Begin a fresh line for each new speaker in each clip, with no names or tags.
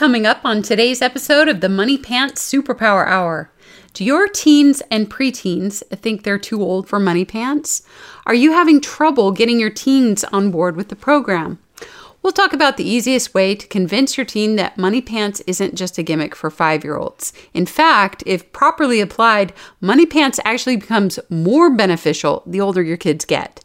coming up on today's episode of the Money Pants Superpower Hour. Do your teens and preteens think they're too old for money pants? Are you having trouble getting your teens on board with the program? We'll talk about the easiest way to convince your teen that money pants isn't just a gimmick for five year olds. In fact, if properly applied, money pants actually becomes more beneficial the older your kids get.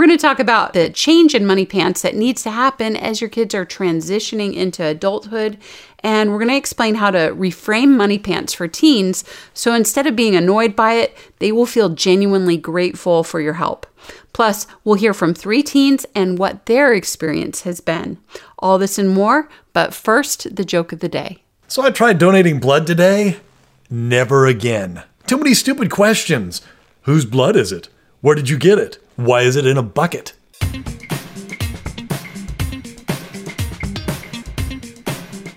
We're going to talk about the change in money pants that needs to happen as your kids are transitioning into adulthood. And we're going to explain how to reframe money pants for teens so instead of being annoyed by it, they will feel genuinely grateful for your help. Plus, we'll hear from three teens and what their experience has been. All this and more, but first, the joke of the day.
So I tried donating blood today. Never again. Too many stupid questions. Whose blood is it? Where did you get it? Why is it in a bucket?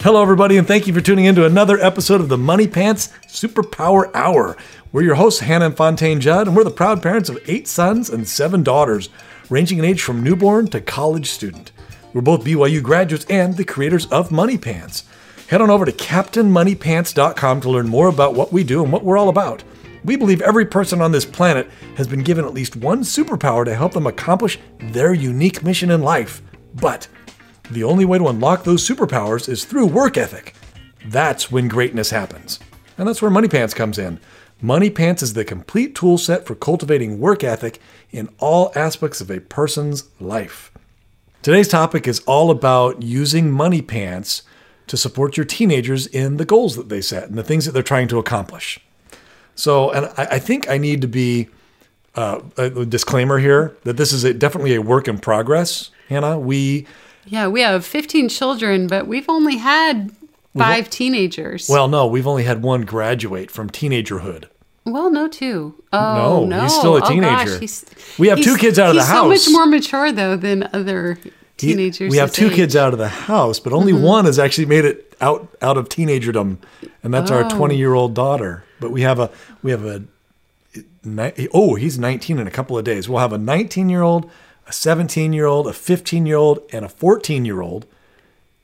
Hello, everybody, and thank you for tuning in to another episode of the Money Pants Superpower Hour. We're your hosts, Hannah and Fontaine Judd, and we're the proud parents of eight sons and seven daughters, ranging in age from newborn to college student. We're both BYU graduates and the creators of Money Pants. Head on over to CaptainMoneyPants.com to learn more about what we do and what we're all about. We believe every person on this planet has been given at least one superpower to help them accomplish their unique mission in life. But the only way to unlock those superpowers is through work ethic. That's when greatness happens. And that's where Money Pants comes in. Money Pants is the complete tool set for cultivating work ethic in all aspects of a person's life. Today's topic is all about using Money Pants to support your teenagers in the goals that they set and the things that they're trying to accomplish. So, and I, I think I need to be uh, a disclaimer here that this is a, definitely a work in progress. Hannah, we
yeah we have 15 children, but we've only had five teenagers.
well, no, we've only had one graduate from teenagerhood.
Well, no, two. Oh,
No,
no,
he's still a
Oh, gosh,
teenager. We have two kids out of the house.
he's so much more mature though than other
He-
teenagers.
we have two
age.
kids out of the house, but only one has actually made it out out of teenagerdom, and that's our
Oh.
20 year old daughter. But we have a we have a oh he's 19 in a couple of days. We'll have a 19 year old, a 17 year old, a 15 year old, and a 14 year old,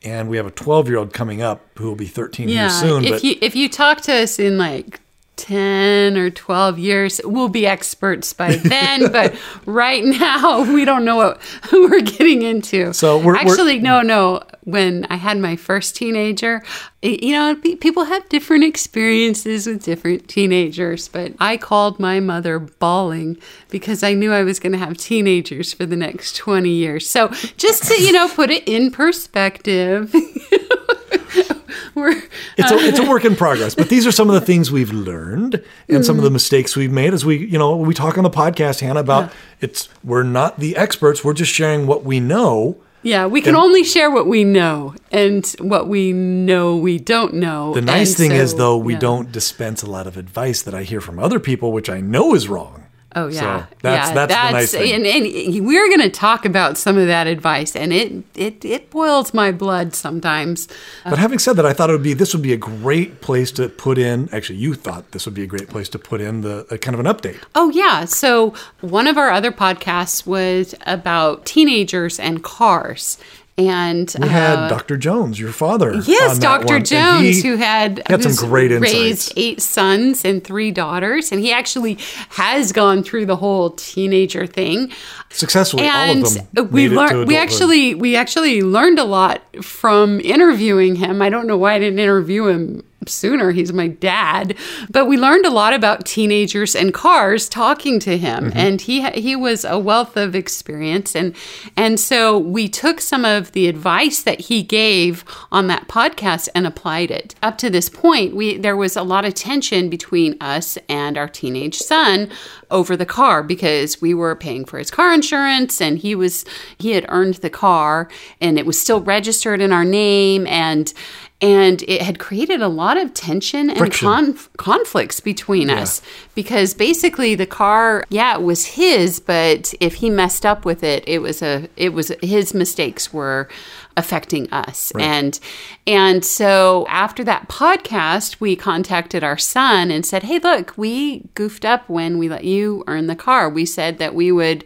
and we have a 12 year old coming up who will be 13
Yeah,
here soon.
if
but
you if you talk to us in like. 10 or 12 years we'll be experts by then but right now we don't know what we're getting into
So we're- we're-
actually no no when i had my first teenager you know pe- people have different experiences with different teenagers but i called my mother bawling because i knew i was going to have teenagers for the next 20 years so just to you know put it in perspective we're
it's a, it's a work in progress, but these are some of the things we've learned and some of
Mm-hmm.
the mistakes we've made as we, you know, we talk on the podcast, Hannah, about it's we're not the experts, we're just sharing what we know.
Yeah, we can only share what we know and what we know we don't know.
The nice
And
thing is though, we
yeah.
don't dispense a lot of advice that I hear from other people, which I know is wrong.
Oh yeah,
So that's
yeah,
that's, the nice thing.
And, and we're going to talk about some of that advice, and it it it boils my blood sometimes.
but having said that, I thought it would be this would be a great place to put in. Actually, you thought this would be a great place to put in the kind of an update.
Oh yeah, so one of our other podcasts was about teenagers and cars, and
We had
uh,
Dr. Jones, your father.
Yes, Dr.
one,
Jones, who had,
had some great insights.
raised eight sons and three daughters, and he actually has gone through the whole teenager thing.
successfully all
And
of them
we
made it to
learned, we actually, we actually learned a lot from interviewing him. I don't know why I didn't interview him sooner. He's my dad, but we learned a lot about teenagers and cars talking to him,
Mm-hmm.
and he he was a wealth of experience, and and so we took some of the advice that he gave on that podcast and applied it. Up to this point, we there was a lot of tension between us and our teenage son over the car because we were paying for his car insurance and he was he had earned the car and it was still registered in our name and and it had created a lot of tension and conf- conflicts between us. Because basically the car yeah it was his but if he messed up with it it was a it was his mistakes were affecting us. And and so after that podcast we contacted our son and said hey look we goofed up when we let you earn the car. We said that we would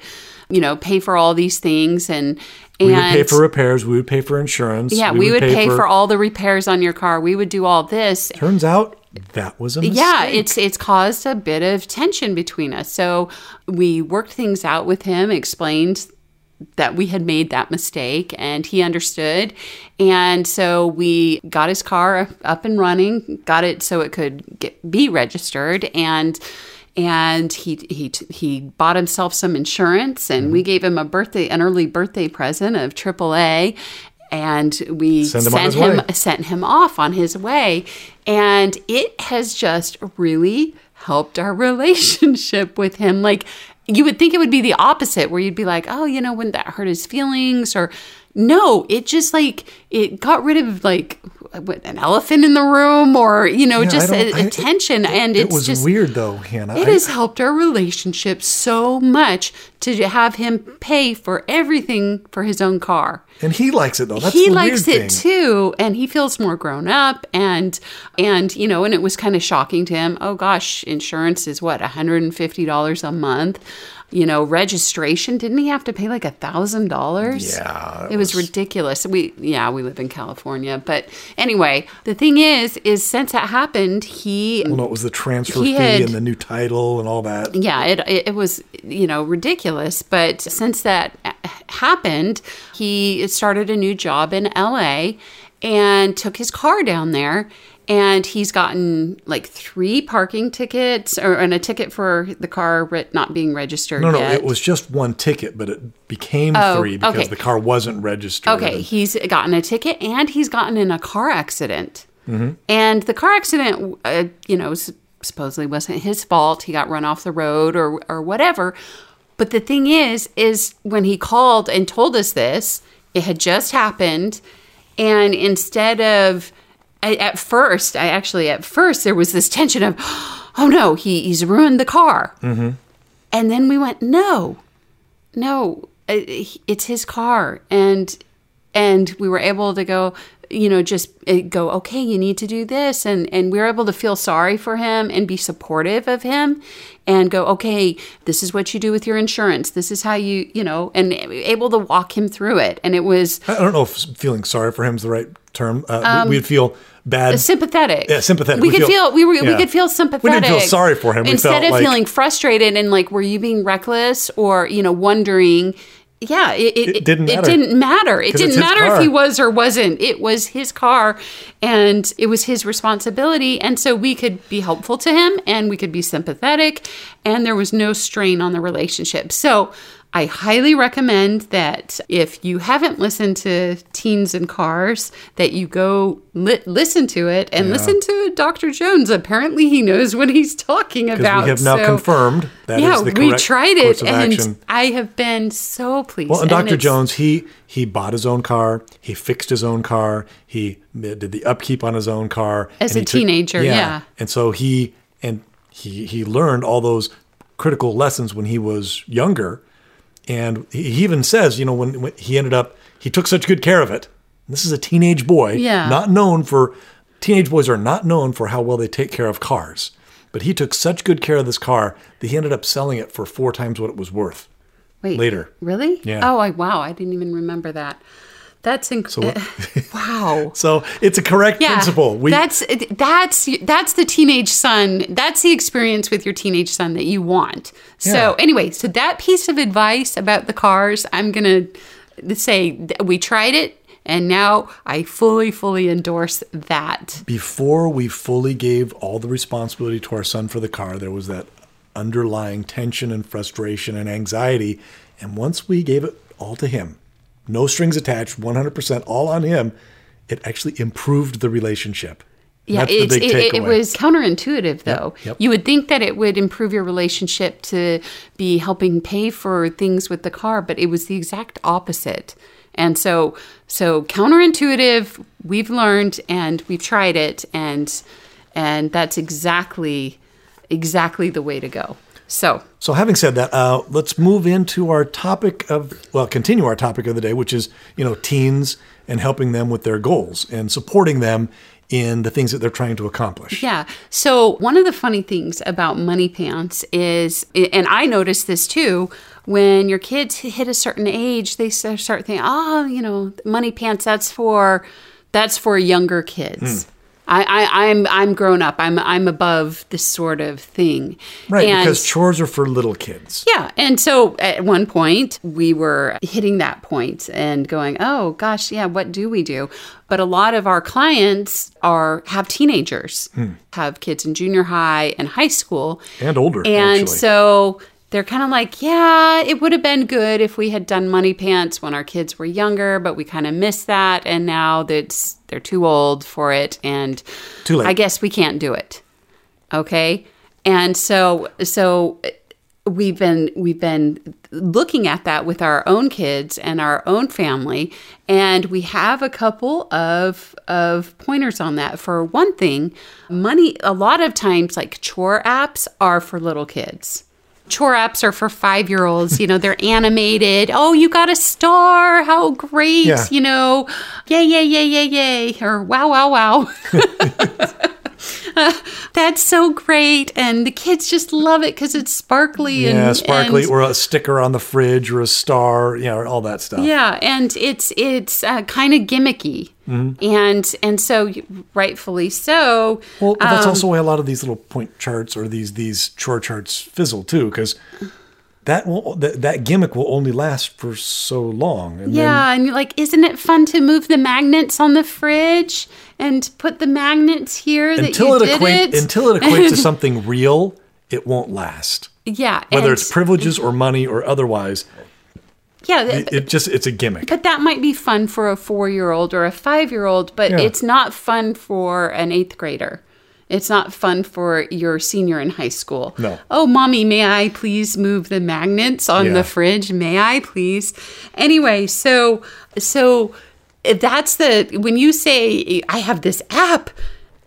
you know pay for all these things and And
We would pay for repairs. We would pay for insurance.
yeah, we, would pay, for, all the repairs on your car. We would do all this.
Turns out that was a mistake.
Yeah, it's it's caused a bit of tension between us. So we worked things out with him, explained that we had made that mistake and he understood. And so we got his car up and running, got it so it could get, be registered and and he he he bought himself some insurance and we mm-hmm. gave him a birthday an early birthday present of AAA and we
Send him
sent him
way.
sent him off on his way. And it has just really helped our relationship with him. Like you would think it would be the opposite where you'd be like oh you know wouldn't that hurt his feelings? Or no it just like it got rid of like an elephant in the room or you know
Yeah,
just
don't-
a, a
I-
tension and
It was
just
weird though, Hannah.
it
I-
has helped our relationship so much to have him pay for everything for his own car
and he likes it though. That's
he likes it
thing.
too and he feels more grown up and and you know and it was kind of shocking to him oh gosh insurance is what $150 a month you know registration didn't he have to pay like a thousand dollars
Yeah,
it was, ridiculous we yeah we live in california but anyway the thing is is since that happened he
Well, no, it was the transfer fee
had-
and the new title and all that.
yeah, it, it it was you know ridiculous. But since that uh, happened, he started a new job in L.A. and took his car down there. And he's gotten like three parking tickets, or and a ticket for the car not being registered
No, no,
yet.
it was just one ticket, but it became
Oh,
three because
okay.
the car wasn't registered.
Okay,
And-
he's gotten a ticket and he's gotten in a car accident.
Mm-hmm.
And the car accident, uh, you know, supposedly wasn't his fault. He got run off the road or or whatever. But the thing is, is when he called and told us this, it had just happened, and instead of I, at first, I actually at first there was this tension of, oh no, he, he's ruined the car, mm-hmm. and then we went, no, no, uh, it's his car, and and we were able to go, you know, just uh, go, okay, you need to do this, and and we were able to feel sorry for him and be supportive of him, and go, okay, this is what you do with your insurance, this is how you, you know, and able to walk him through it, and it was
I don't know if feeling sorry for him is the right term. Uh, we, we'd feel bad.
sympathetic.
Yeah, sympathetic.
We,
We
could
feel-
feel, we were we could feel sympathetic.
We didn't feel sorry for him.
Instead of
like-
feeling frustrated and like, were you being reckless or you know wondering? Yeah, it, it,
It didn't Matter.
It didn't matter. It didn't matter if he was or wasn't. It was his car, and it was his responsibility. And so we could be helpful to him, and we could be sympathetic, and there was no strain on the relationship. So I highly recommend that if you haven't listened to Teens and Cars, that you go li- listen to it and listen to Dr. Jones. Apparently, he knows what he's talking about.
we have now
So-
confirmed that is
yeah, we tried it, and
action.
I have been so pleased.
Well, and Dr.
it's-
Jones, he he bought his own car. He fixed his own car. He did the upkeep on his own car
As a
he took-
teenager, yeah.
And so he and he he learned all those critical lessons when he was younger. And he even says, you know, when, when he ended up, he took such good care of it. This is a teenage boy,
Yeah.
not known for teenage boys are not known for how well they take care of cars. But he took such good care of this car that he ended up selling it for four times what it was worth.
Wait,
later.
Really?
Yeah.
Oh, I, wow. I didn't even remember that. That's incredible. Eh, wow.
So it's a correct
Yeah,
principle. We,
that's that's that's the teenage son. That's the experience with your teenage son that you want. So anyway, so that piece of advice about the cars, I'm gonna say we tried it, and now I fully, fully endorse that.
before we fully gave all the responsibility to our son for the car, there was that underlying tension and frustration and anxiety. And once we gave it all to him, no strings attached, 100% all on him, it actually improved the relationship.
Yeah,
that's the big
it, it, it was counterintuitive, though.
yep.
You would think that it would improve your relationship to be helping pay for things with the car, but it was the exact opposite. And so, so counterintuitive. We've learned and we've tried it, and and that's exactly exactly the way to go. So
So, having said that, uh, let's move into our topic of, well, continue our topic of the day, which is, you know, teens and helping them with their goals and supporting them in the things that they're trying to accomplish.
Yeah. So one of the funny things about money pants is, and I noticed this too, when your kids hit a certain age, they start thinking, oh, you know, money pants. That's for that's for younger kids. I, I, I'm I'm grown up. I'm I'm above this sort of thing.
Right,
And-
because chores are for little kids.
yeah. And so at one point, we were hitting that point and going, oh gosh, yeah, what do we do? But a lot of our clients are have teenagers, hmm. have kids in junior high and high school.
And older,
And
actually.
so they're kind of like, yeah, it would have been good if we had done money pants when our kids were younger, but we kind of missed that. And now that they're too old for it. And
Too late.
I guess we can't do it okay and so so we've been we've been looking at that with our own kids and our own family and we have a couple of of pointers on that for one thing money a lot of times like chore apps are for little kids chore apps are for five year olds you know they're animated. Oh you got a star. How great
Yeah.
you know. Yay yay yay yay yay. Or wow wow wow that's so great and the kids just love it because it's sparkly and
Yeah, sparkly,
and-
or a sticker on the fridge, or a star, you know, all that stuff.
yeah and it's it's uh, kind of gimmicky
Mm-hmm.
and and so rightfully so
Well, but that's
um,
also why a lot of these little point charts or these these chore charts fizzle too, because that will that, that gimmick will only last for so long. And then,
yeah and you're like isn't it fun to move the magnets on the fridge and put the magnets here that
until
you
it
did
equate
it
until it equates to something real, it won't last.
yeah
Whether
and-
it's privileges or money or otherwise,
yeah
it, it just it's a gimmick.
But that might be fun for a four year old or a five year old, but
Yeah.
it's not fun for an eighth grader. It's not fun for your senior in high school.
No.
Oh, mommy, may I please move the magnets on
Yeah.
the fridge? May I please? Anyway, so so that's the when you say I have this app,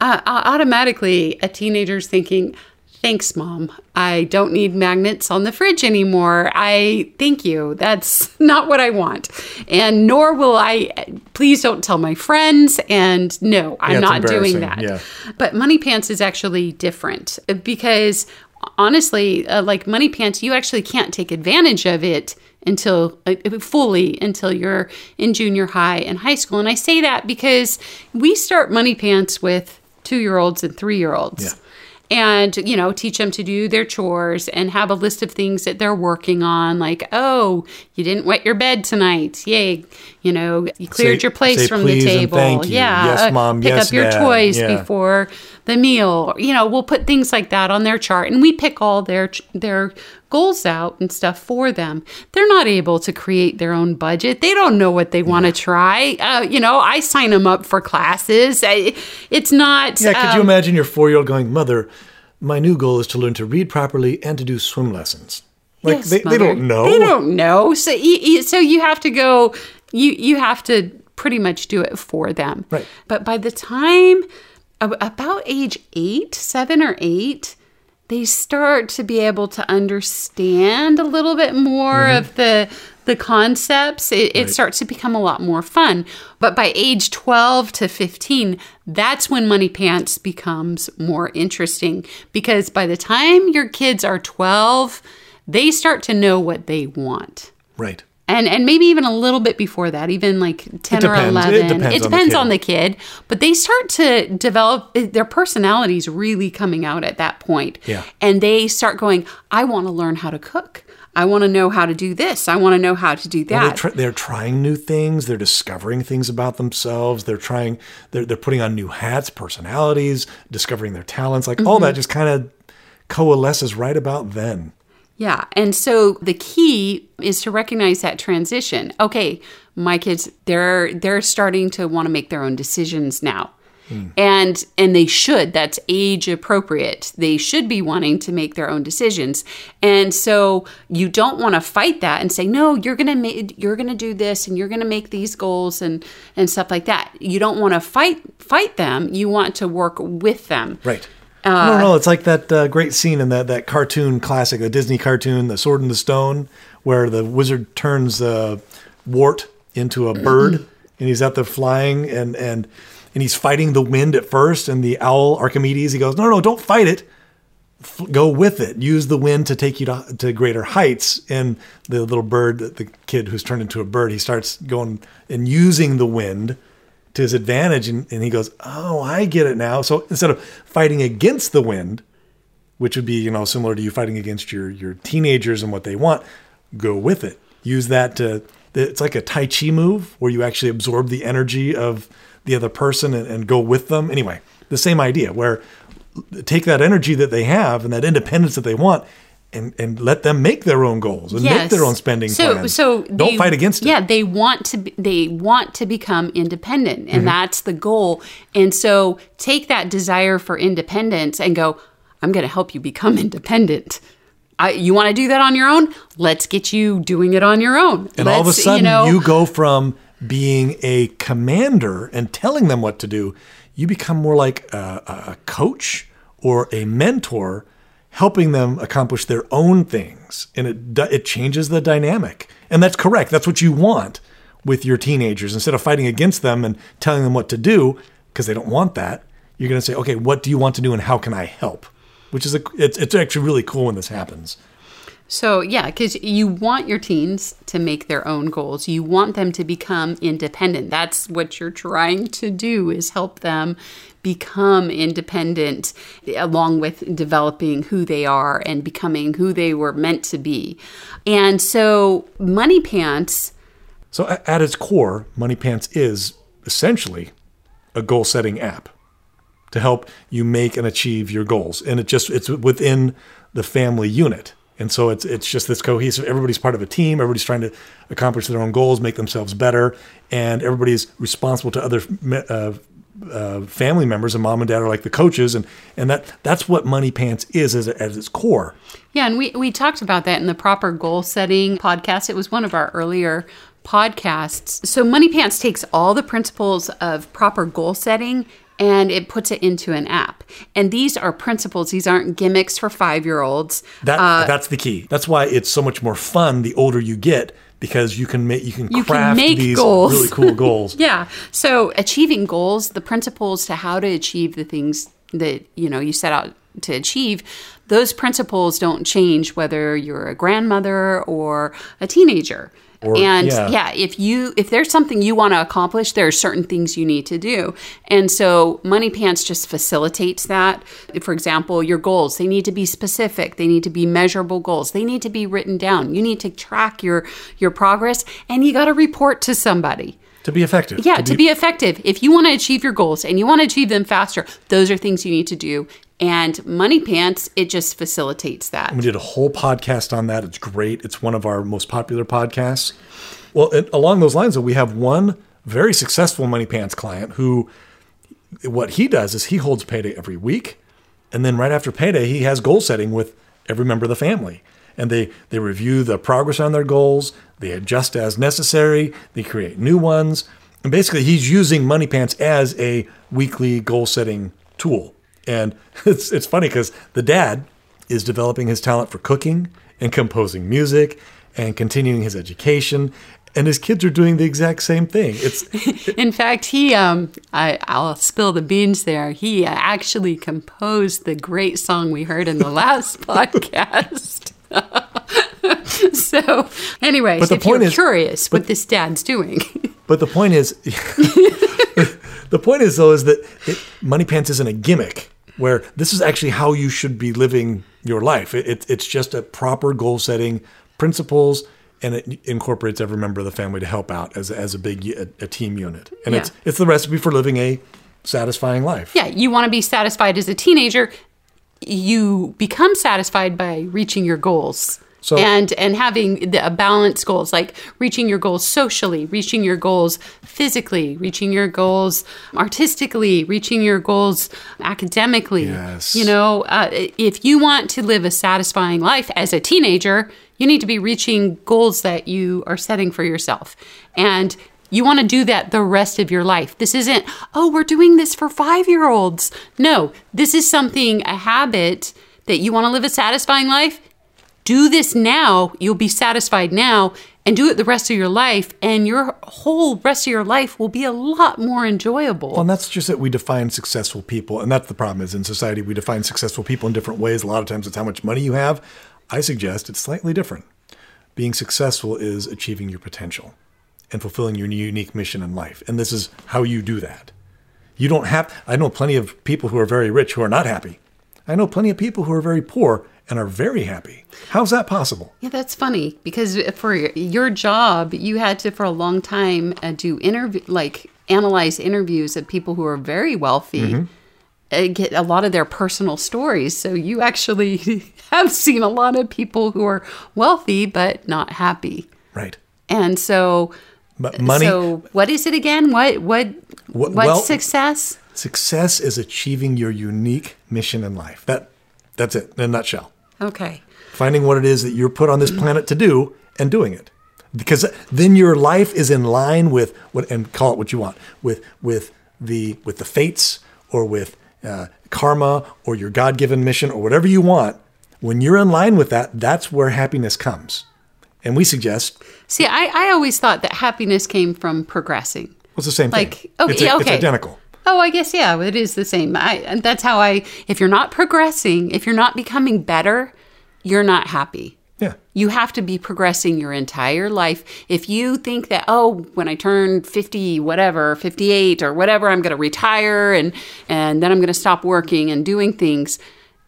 uh, automatically a teenager's thinking, "Thanks, mom. I don't need magnets on the fridge anymore. I thank you. That's not what I want, and nor will I. Please don't tell my friends. And no, I'm not doing that.
yeah.
But money pants is actually different because honestly, uh, like money pants, you actually can't take advantage of it until uh, fully until you're in junior high and high school. And I say that because we start money pants with two year olds and three year olds.
Yeah.
And, you know, teach them to do their chores and have a list of things that they're working on. Like, oh, you didn't wet your bed tonight. Yay. You know, you cleared
Say-
your place from the table. Yeah.
Yes,
uh,
Mom.
Pick
Yes,
up your
Dad.
toys
Yeah.
before the meal. You know, we'll put things like that on their chart and we pick all their their goals out and stuff for them. They're not able to create their own budget. They don't know what they want to try. Uh, you know, I sign them up for classes. I, it's not
Yeah, could you
um,
imagine your four year old going, Mother, my new goal is to learn to read properly and to do swim lessons? Like
Yes,
they, they don't know.
They don't know. So you, you, so you have to go. You you have to pretty much do it for them.
Right.
But by the time about age eight, seven or eight, they start to be able to understand a little bit more
Mm-hmm.
of the the concepts. It, it starts to become a lot more fun. But by age 12 to 15, that's when Money Pants becomes more interesting because by the time your kids are 12, they start to know what they want.
Right.
And and maybe even a little bit before that, even like 10 or 11.
It depends on the kid.
on the kid, but they start to develop their personalities really coming out at that point.
Yeah.
And they start going, I want to learn how to cook. I want to know how to do this. I want to know how to do
Well, they're,
that.
tr- they're trying new things. They're discovering things about themselves. They're trying. They're they're putting on new hats, personalities, discovering their talents. Like
Mm-hmm.
all that just kind of coalesces right about then.
Yeah. And so the key is to recognize that transition. Okay, my kids they're they're starting to want to make their own decisions now. Hmm. And and they should. That's age appropriate. They should be wanting to make their own decisions. And so you don't want to fight that and say, "No, you're going to make you're going to do this and you're going to make these goals and and stuff like that." You don't want to fight fight them. You want to work with them.
Right. No, no, it's like that uh, great scene in that, that cartoon classic, the Disney cartoon, The Sword in the Stone, where the wizard turns uh, Wart into a bird and he's out there flying and, and, and he's fighting the wind at first. And the owl, Archimedes, he goes, No, no, don't fight it. f- go with it. Use the wind to take you to, to greater heights. And the little bird, the kid who's turned into a bird, he starts going and using the wind to his advantage. And, and he goes, Oh, I get it now. So instead of fighting against the wind, which would be, you know, similar to you fighting against your, your teenagers and what they want, go with it. Use that to, it's like a Tai Chi move where you actually absorb the energy of the other person and, and go with them. Anyway, the same idea where take that energy that they have and that independence that they want and, and let them make their own goals and make their own spending
so,
plans.
So
don't
they,
fight against it.
Yeah, they want to be, they want to become independent and
Mm-hmm.
that's the goal. And so take that desire for independence and go, I'm going to help you become independent. I, you want to do that on your own? Let's get you doing it on your own.
And all of a sudden,
you, know,
you go from being a commander and telling them what to do, you become more like a, a coach or a mentor, helping them accomplish their own things, and it it changes the dynamic. And that's correct. That's what you want with your teenagers. Instead of fighting against them and telling them what to do because they don't want that, you're going to say, okay, what do you want to do, and how can I help? Which is a it's it's actually really cool when this happens.
So, yeah, because you want your teens to make their own goals. You want them to become independent. That's what you're trying to do is help them become independent along with developing who they are and becoming who they were meant to be. And so, Money Pants
So at its core, Money Pants is essentially a goal setting app to help you make and achieve your goals. And it just it's within the family unit. And so it's it's just this cohesive everybody's part of a team, everybody's trying to accomplish their own goals, make themselves better, and everybody's responsible to other uh, uh, family members and mom and dad are like the coaches and and that that's what money pants is as, at its core
Yeah, and we, we talked about that in the proper goal setting podcast. It was one of our earlier podcasts. So, Money Pants takes all the principles of proper goal setting and it puts it into an app. And these are principles, these aren't gimmicks for five year olds.
That
Uh,
that's the key. That's why it's so much more fun the older you get because you can make you can
You can
craft
make
these
goals.
really cool goals.
Yeah. So achieving goals, the principles to how to achieve the things that, you know, you set out to achieve, those principles don't change whether you're a grandmother or a teenager.
Or-
and
yeah.
yeah. if you if there's something you want to accomplish, there are certain things you need to do. And so Money Pants just facilitates that. For example, your goals, they need to be specific, they need to be measurable goals. They need to be written down. You need to track your your progress and you got to report to somebody.
To be effective.
Yeah, to be effective. If you want to achieve your goals and you want to achieve them faster, those are things you need to do. And Money Pants, it just facilitates that.
We did a whole podcast on that. It's great. It's one of our most popular podcasts. Well, and along those lines, we have one very successful Money Pants client who, what he does is he holds payday every week, and then right after payday, he has goal setting with every member of the family, and they they review the progress on their goals. They adjust as necessary. They create new ones, and basically, he's using Money Pants as a weekly goal setting tool. And it's it's funny because the dad is developing his talent for cooking and composing music and continuing his education. And his kids are doing the exact same thing. It's
In fact, he, um, I, I'll spill the beans there. He actually composed the great song we heard in the last podcast. so, anyways,
But the
if
point
you're
is-
curious what this dad's doing,
but the point is, the point is though is that it, Money Pants isn't a gimmick. Where this is actually how you should be living your life. It, it, it's just a proper goal setting principles, and it incorporates every member of the family to help out as, as a big a, a team unit. And it's it's the recipe for living a satisfying life.
yeah, you want to be satisfied as a teenager. You become satisfied by reaching your goals.
So-
and and having the, a balanced goals like reaching your goals socially reaching your goals physically reaching your goals artistically reaching your goals academically
Yes.
you know uh, if you want to live a satisfying life as a teenager you need to be reaching goals that you are setting for yourself and you want to do that the rest of your life. This isn't, oh, we're doing this for five year olds. No, this is something, a habit that you want to live a satisfying life. Do this now. You'll be satisfied now. and do it the rest of your life, and your whole rest of your life will be a lot more enjoyable.
Well, and that's just that we define successful people, and that's the problem is in society we define successful people in different ways. A lot of times it's how much money you have. I suggest it's slightly different. Being successful is achieving your potential and fulfilling your unique mission in life, and this is how you do that. You don't have. I know plenty of people who are very rich who are not happy. I know plenty of people who are very poor and are very happy. How's that possible?
Yeah, that's funny because for your job, you had to for a long time uh, do interview, like analyze interviews of people who are very wealthy. Mm-hmm. Uh, get a lot of their personal stories. So you actually have seen a lot of people who are wealthy but not happy.
Right.
And so
M- money.
So what is it again? What what what, well, success?
Success is achieving your unique mission in life. That that's it in a nutshell.
Okay.
Finding what it is that you're put on this planet to do and doing it. Because then your life is in line with what and call it what you want, with with the with the fates or with uh, karma or your God-given mission or whatever you want. When you're in line with that, that's where happiness comes. And we suggest.
See, I, I always thought that happiness came from progressing.
It's the same
like,
thing.
Okay,
it's, a,
okay.
it's identical.
Oh, I guess yeah, it is the same. I, and that's how I. If you're not progressing, if you're not becoming better, you're not happy.
Yeah.
You have to be progressing your entire life. If you think that, oh, when I turn 50, whatever, 58 or whatever, I'm going to retire and, and then I'm going to stop working and doing things.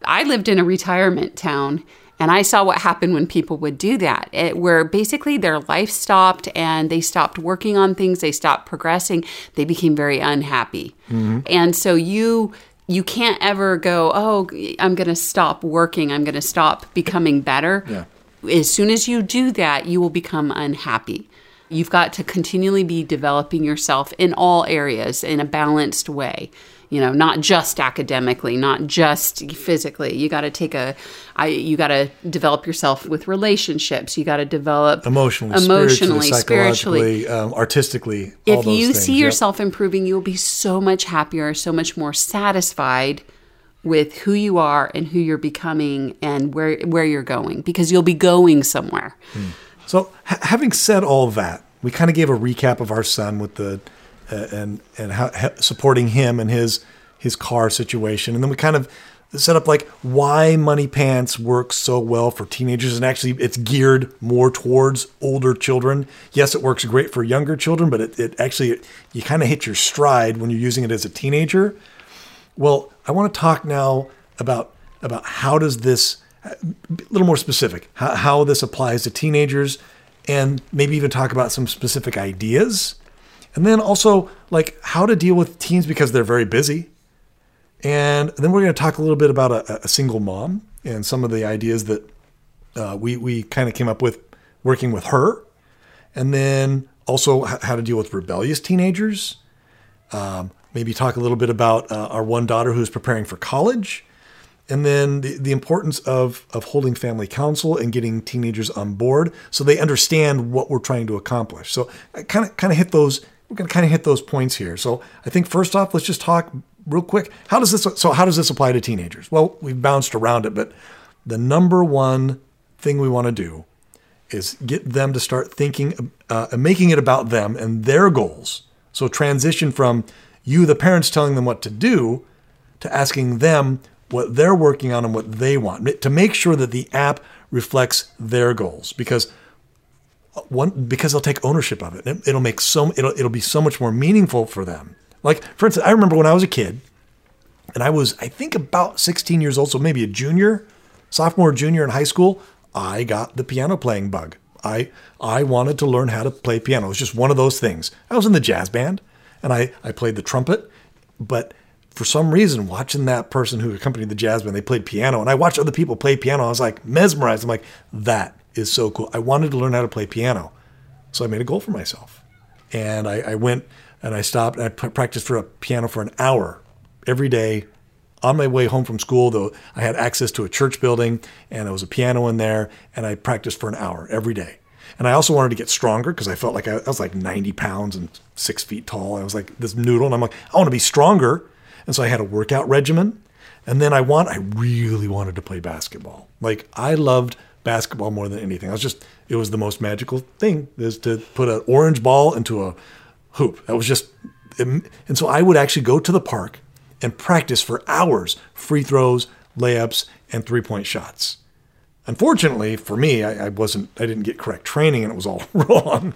I lived in a retirement town and I saw what happened when people would do that, it, where basically their life stopped and they stopped working on things, they stopped progressing, they became very unhappy. Mm-hmm. And so you you can't ever go, oh, I'm going to stop working, I'm going to stop becoming better.
Yeah.
As soon as you do that, you will become unhappy. You've got to continually be developing yourself in all areas in a balanced way you know not just academically not just physically you got to take a I, you got to develop yourself with relationships you got to develop
emotionally
emotionally
spiritually, spiritually um, artistically
if you
things.
see yourself improving you'll be so much happier so much more satisfied with who you are and who you're becoming and where where you're going because you'll be going somewhere
hmm. so ha- having said all that we kind of gave a recap of our son with the and and how, supporting him and his his car situation, and then we kind of set up like why Money Pants works so well for teenagers, and actually it's geared more towards older children. Yes, it works great for younger children, but it, it actually you kind of hit your stride when you're using it as a teenager. Well, I want to talk now about about how does this a little more specific how, how this applies to teenagers and maybe even talk about some specific ideas and then also like how to deal with teens because they're very busy. And then we're going to talk a little bit about a, a single mom and some of the ideas that uh, we we kind of came up with working with her, and then also how to deal with rebellious teenagers. Um, maybe talk a little bit about uh, our one daughter who's preparing for college, and then the, the importance of of holding family council and getting teenagers on board so they understand what we're trying to accomplish. So kind of kind of hit those we're going to kind of hit those points here. So I think first off, let's just talk real quick. How does this? So how does this apply to teenagers? Well, we've bounced around it, but the number one thing we want to do is get them to start thinking, uh, making it about them and their goals. So transition from you, the parents, telling them what to do, to asking them what they're working on and what they want to make sure that the app reflects their goals because one because they'll take ownership of it. It'll make so it'll it'll be so much more meaningful for them. Like for instance, I remember when I was a kid, and I was I think about 16 years old, so maybe a junior, sophomore, junior in high school. I got the piano playing bug. I I wanted to learn how to play piano. It was just one of those things. I was in the jazz band, and I I played the trumpet, but for some reason, watching that person who accompanied the jazz band, they played piano, and I watched other people play piano. I was like mesmerized. I'm like, that is so cool. I wanted to learn how to play piano. So I made a goal for myself. And I, I went and I stopped and I practiced for a piano for an hour every day on my way home from school, though I had access to a church building and there was a piano in there, and I practiced for an hour every day. And I also wanted to get stronger because I felt like I, I, was like 90 pounds and six feet tall. I was like this noodle, and I'm like, I want to be stronger. And so I had a workout regimen. And then I want, I really wanted to play basketball. Like I loved basketball more than anything. I was just it was the most magical thing is to put an orange ball into a hoop. That was just and so I would actually go to the park and practice for hours free throws, layups, and three point shots. Unfortunately for me, I, I, wasn't, I didn't get correct training and it was all wrong.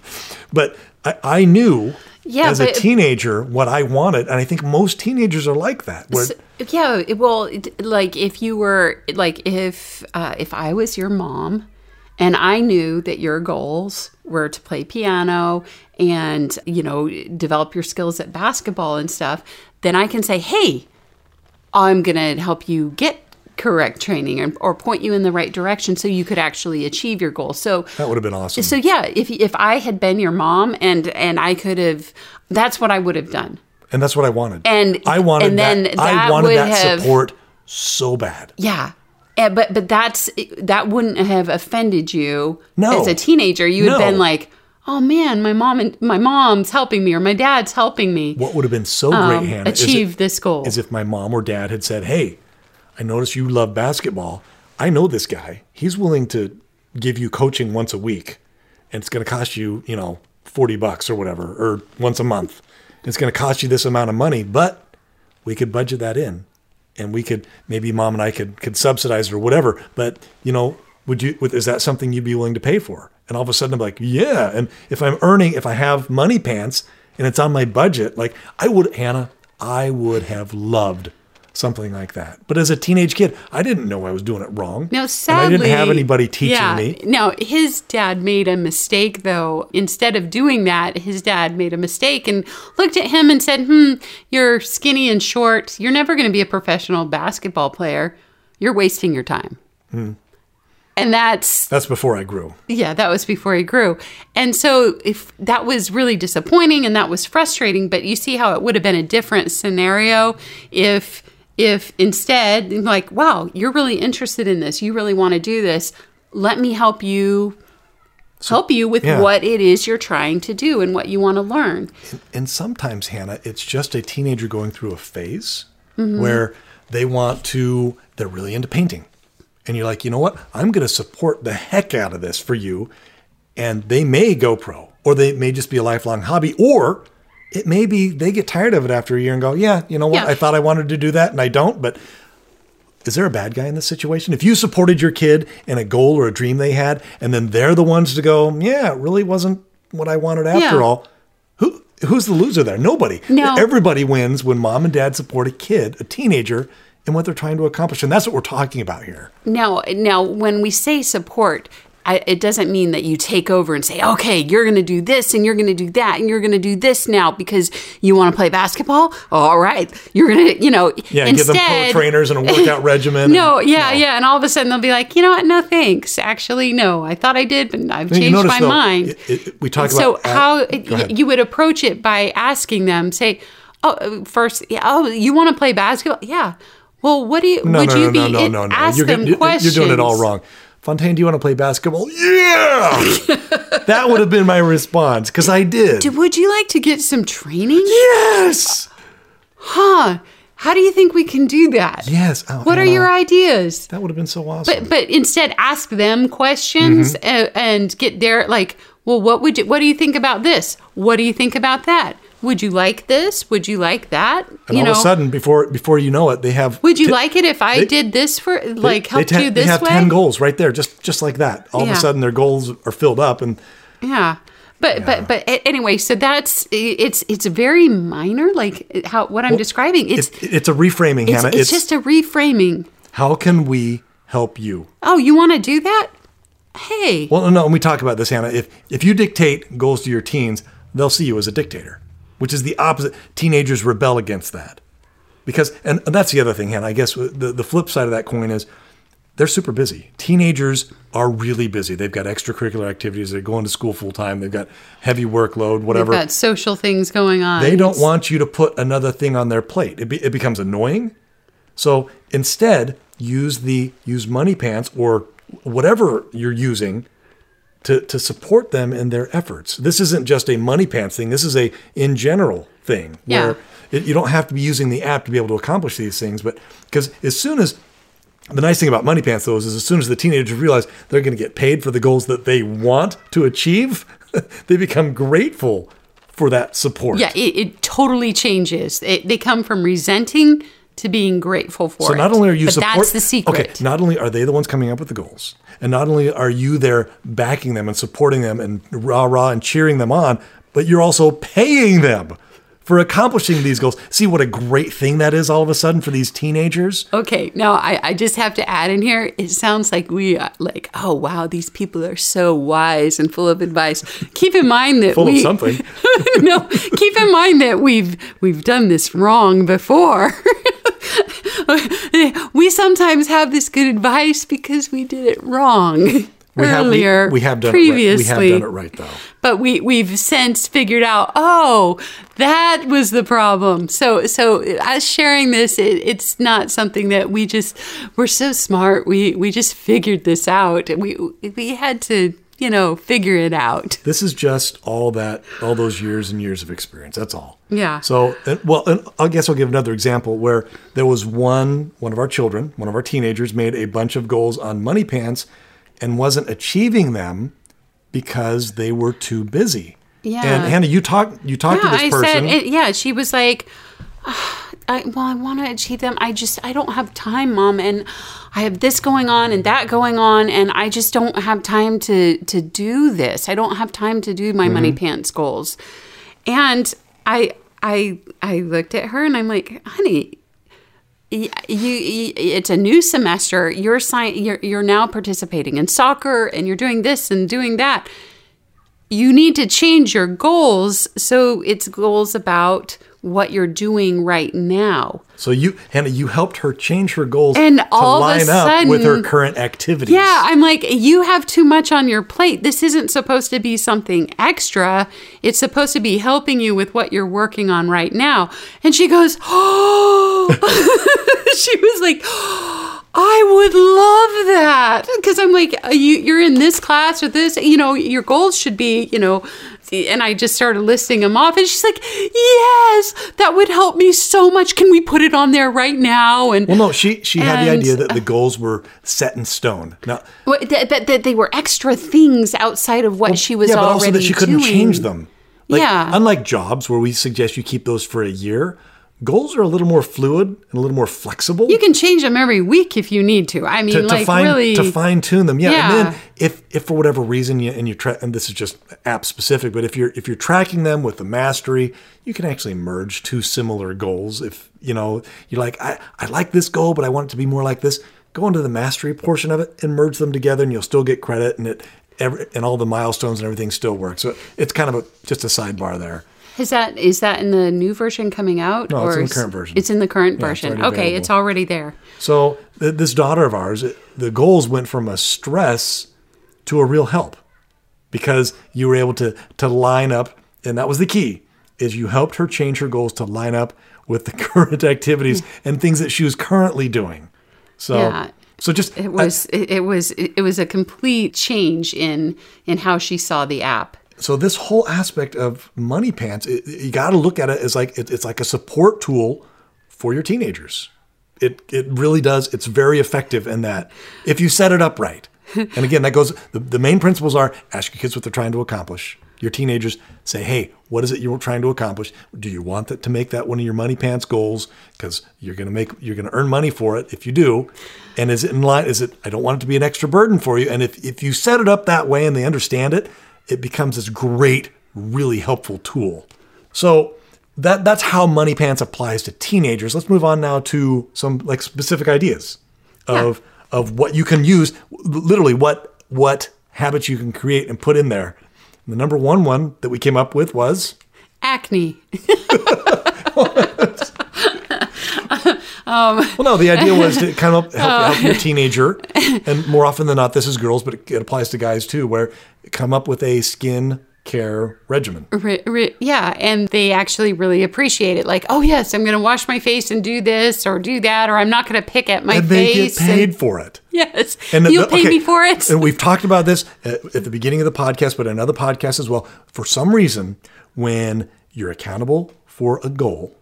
But I, I knew yeah, as a teenager what I wanted. And I think most teenagers are like that. Where,
so, yeah. Well, like if you were, like if, uh, if I was your mom and I knew that your goals were to play piano and, you know, develop your skills at basketball and stuff, then I can say, hey, I'm going to help you get correct training or, or point you in the right direction so you could actually achieve your goal. So
that would have been awesome.
So yeah, if if I had been your mom and and I could have, that's what I would have done.
And that's what I wanted.
And
I wanted
and then
that,
that
I wanted that
have,
support so bad.
Yeah. And, but but that's that wouldn't have offended you
no.
as a teenager. You had
no.
been like, oh man, my mom and my mom's helping me or my dad's helping me.
What would have been so great,
um,
Hannah,
achieve
is
this goal
is if my mom or dad had said, "Hey, I notice you love basketball. I know this guy. He's willing to give you coaching once a week, and it's going to cost you, you know, forty bucks or whatever, or once a month. It's going to cost you this amount of money, but we could budget that in, and we could maybe mom and I could could subsidize it or whatever. But you know, would you? Is that something you'd be willing to pay for?" And all of a sudden, I'm like, "Yeah." And if I'm earning, if I have money pants and it's on my budget, like I would, Hannah, I would have loved something like that. But as a teenage kid, I didn't know I was doing it wrong.
No, sadly,
and I didn't have anybody teaching
yeah,
me.
No, his dad made a mistake though. Instead of doing that, his dad made a mistake and looked at him and said, "Hmm, you're skinny and short. You're never going to be a professional basketball player. You're wasting your time."
Hmm.
And that's
that's before I grew.
Yeah, that was before he grew. And so if that was really disappointing and that was frustrating, but you see how it would have been a different scenario if if instead like wow you're really interested in this you really want to do this let me help you so, help you with yeah. what it is you're trying to do and what you want to learn
and, and sometimes hannah it's just a teenager going through a phase mm-hmm. where they want to they're really into painting and you're like you know what i'm going to support the heck out of this for you and they may go pro or they may just be a lifelong hobby or it may be they get tired of it after a year and go, yeah, you know what? Yeah. I thought I wanted to do that and I don't, but is there a bad guy in this situation? If you supported your kid in a goal or a dream they had, and then they're the ones to go, yeah, it really wasn't what I wanted after yeah. all. Who who's the loser there? Nobody.
No.
Everybody wins when mom and dad support a kid, a teenager, in what they're trying to accomplish. And that's what we're talking about here.
Now, now when we say support, I, it doesn't mean that you take over and say, okay, you're going to do this and you're going to do that and you're going to do this now because you want to play basketball. All right, you're going to, you know,
yeah,
instead,
give them trainers and a workout regimen.
No, and, yeah, no. yeah, and all of a sudden they'll be like, you know what? No, thanks. Actually, no, I thought I did, but I've changed notice, my
though,
mind.
It, it, we talk
so
about
so how it, you would approach it by asking them, say, oh, first, yeah, oh, you want to play basketball? Yeah. Well, what do you?
No,
would
no,
you
no,
be?
No, no, no, no.
Ask
you're,
them
you're,
questions.
You're doing it all wrong. Fontaine, do you want to play basketball? Yeah! that would have been my response because I did.
Would you like to get some training?
Yes!
Huh. How do you think we can do that?
Yes.
What are your ideas?
That would have been so awesome.
But but instead, ask them questions mm-hmm. and, and get their like. Well, what would you? What do you think about this? What do you think about that? Would you like this? Would you like that?
And
you
all
know,
of a sudden, before before you know it, they have.
Would you t- like it if I they, did this for like help
you
this way?
They have
way?
ten goals right there, just just like that. All
yeah.
of a sudden, their goals are filled up, and
yeah. But yeah. but but anyway, so that's it's it's very minor, like how what I'm well, describing. It's,
it's, it's a reframing,
it's,
Hannah.
It's, it's just a reframing.
How can we help you?
Oh, you want to do that? Hey.
Well, no no, and we talk about this, Hannah. If if you dictate goals to your teens, they'll see you as a dictator which is the opposite. Teenagers rebel against that. Because, and that's the other thing, Hannah, I guess the, the flip side of that coin is they're super busy. Teenagers are really busy. They've got extracurricular activities. They're going to school full time. They've got heavy workload, whatever.
They've got social things going on.
They don't want you to put another thing on their plate. It, be, it becomes annoying. So instead, use the use money pants or whatever you're using to, to support them in their efforts. This isn't just a money pants thing. This is a in general thing where
yeah.
it, you don't have to be using the app to be able to accomplish these things. But because as soon as The nice thing about money pants, though, is as soon as the teenagers realize they're going to get paid for the goals that they want to achieve, they become grateful for that support.
Yeah, it, it totally changes. It, they come from resenting to being grateful for
So not only are you
but
support,
that's the secret.
Okay, not only are they the ones coming up with the goals, and not only are you there backing them and supporting them and rah rah and cheering them on, but you're also paying them for accomplishing these goals. See what a great thing that is all of a sudden for these teenagers.
Okay, now I, I just have to add in here. It sounds like we are like, oh wow, these people are so wise and full of advice. Keep in mind that
Full of something.
no, keep in mind that we've we've done this wrong before. we sometimes have this good advice because we did it wrong
We have, we,
earlier.
we have done
previously.
it right. We have done it right though.
but we we've since figured out oh that was the problem so so as sharing this it, it's not something that we just we're so smart we we just figured this out we we had to you know figure it out
This is just all that, all those years and years of experience. That's all.
Yeah.
So, and- well, and I guess I'll give another example where there was one, one of our children, one of our teenagers, made a bunch of goals on money pants, and wasn't achieving them because they were too busy.
Yeah.
And Hannah, you talked, you talked
yeah
to this
i
person.
said it, yeah she was like "Ah, I, well i want to achieve them. I just i don't have time mom and i have this going on and that going on and i just don't have time to to do this. I don't have time to do my money mm-hmm. pants goals. And i i i looked at her and i'm like honey you, you it's a new semester. You're, si- you're you're now participating in soccer and you're doing this and doing that. You need to change your goals. So it's goals about what you're doing right now.
so you, Hannah, you helped her change her goals
And
to
all of a
line up with her current activities.
Yeah, I'm like, you have too much on your plate. This isn't supposed to be something extra. It's supposed to be helping you with what you're working on right now. And she goes, Oh, she was like, I would love that. Because I'm like, you, you're in this class or this, you know, your goals should be, you know, and I just started listing them off. And she's like, Yes, that would help me so much. Can we put it on there right now? And
Well, no, she she had the idea that the goals were set in stone. Now,
What- that, that, that they were extra things outside of what she was
yeah, but
already
also that she couldn't
doing.
change them. Like,
Yeah.
Unlike jobs where we suggest you keep those for a year, goals are a little more fluid and a little more flexible.
You can change them every week if you need to. I mean,
to,
like
to fine
really.
to fine tune them, yeah.
Yeah.
And then if if for whatever reason you and you tra- and this is just app specific, but if you're if you're tracking them with the mastery, you can actually merge two similar goals. If you know you're like I I like this goal, but I want it to be more like this. Go into the mastery portion of it and merge them together, and you'll still get credit, and it every, and all the milestones and everything still work. So it's kind of a just a sidebar there.
Is that is that in the new version coming out?
No, it's in the current version.
It's in the current
Yeah,
version.
already
okay,
available.
it's already there.
So th- this daughter of ours, it- the goals went from a stress to a real help because you were able to to line up, and that was the key. Is you helped her change her goals to line up with the current activities and things that she was currently doing. So,
Yeah.
so just
It was it, it was it was a complete change in in how she saw the app.
So this whole aspect of money pants it, you got to look at it as like it, it's like a support tool for your teenagers. It it really does it's very effective in that. If you set it up right. And again that goes the, the main principles are ask your kids what they're trying to accomplish. Your teenagers say hey what is it you're trying to accomplish? Do you want that to make that one of your money pants goals? Because you're going to make you're going to earn money for it if you do. And is it in line is it i don't want it to be an extra burden for you. And if, if you set it up that way and they understand it it becomes this great really helpful tool. So that that's how money pants applies to teenagers. Let's move on now to some like specific ideas of of what you can use literally what what habits you can create and put in there. The number one one that we came up with was
Acne.
Um, well, no, the idea was to kind of help, help your oh. teenager, and more often than not, this is girls, but it, it applies to guys too, where come up with a skin care regimen.
Re, re, yeah, and they actually really appreciate it. Like, oh yes, I'm going to wash my face and do this or do that, or I'm not going to pick at my
And they get
face.
paid
and,
for it.
yes,
And
you'll
the-
pay
okay,
me for it.
And we've talked about this at, at the beginning of the podcast, but in other podcasts as well. For some reason, when you're accountable for a goal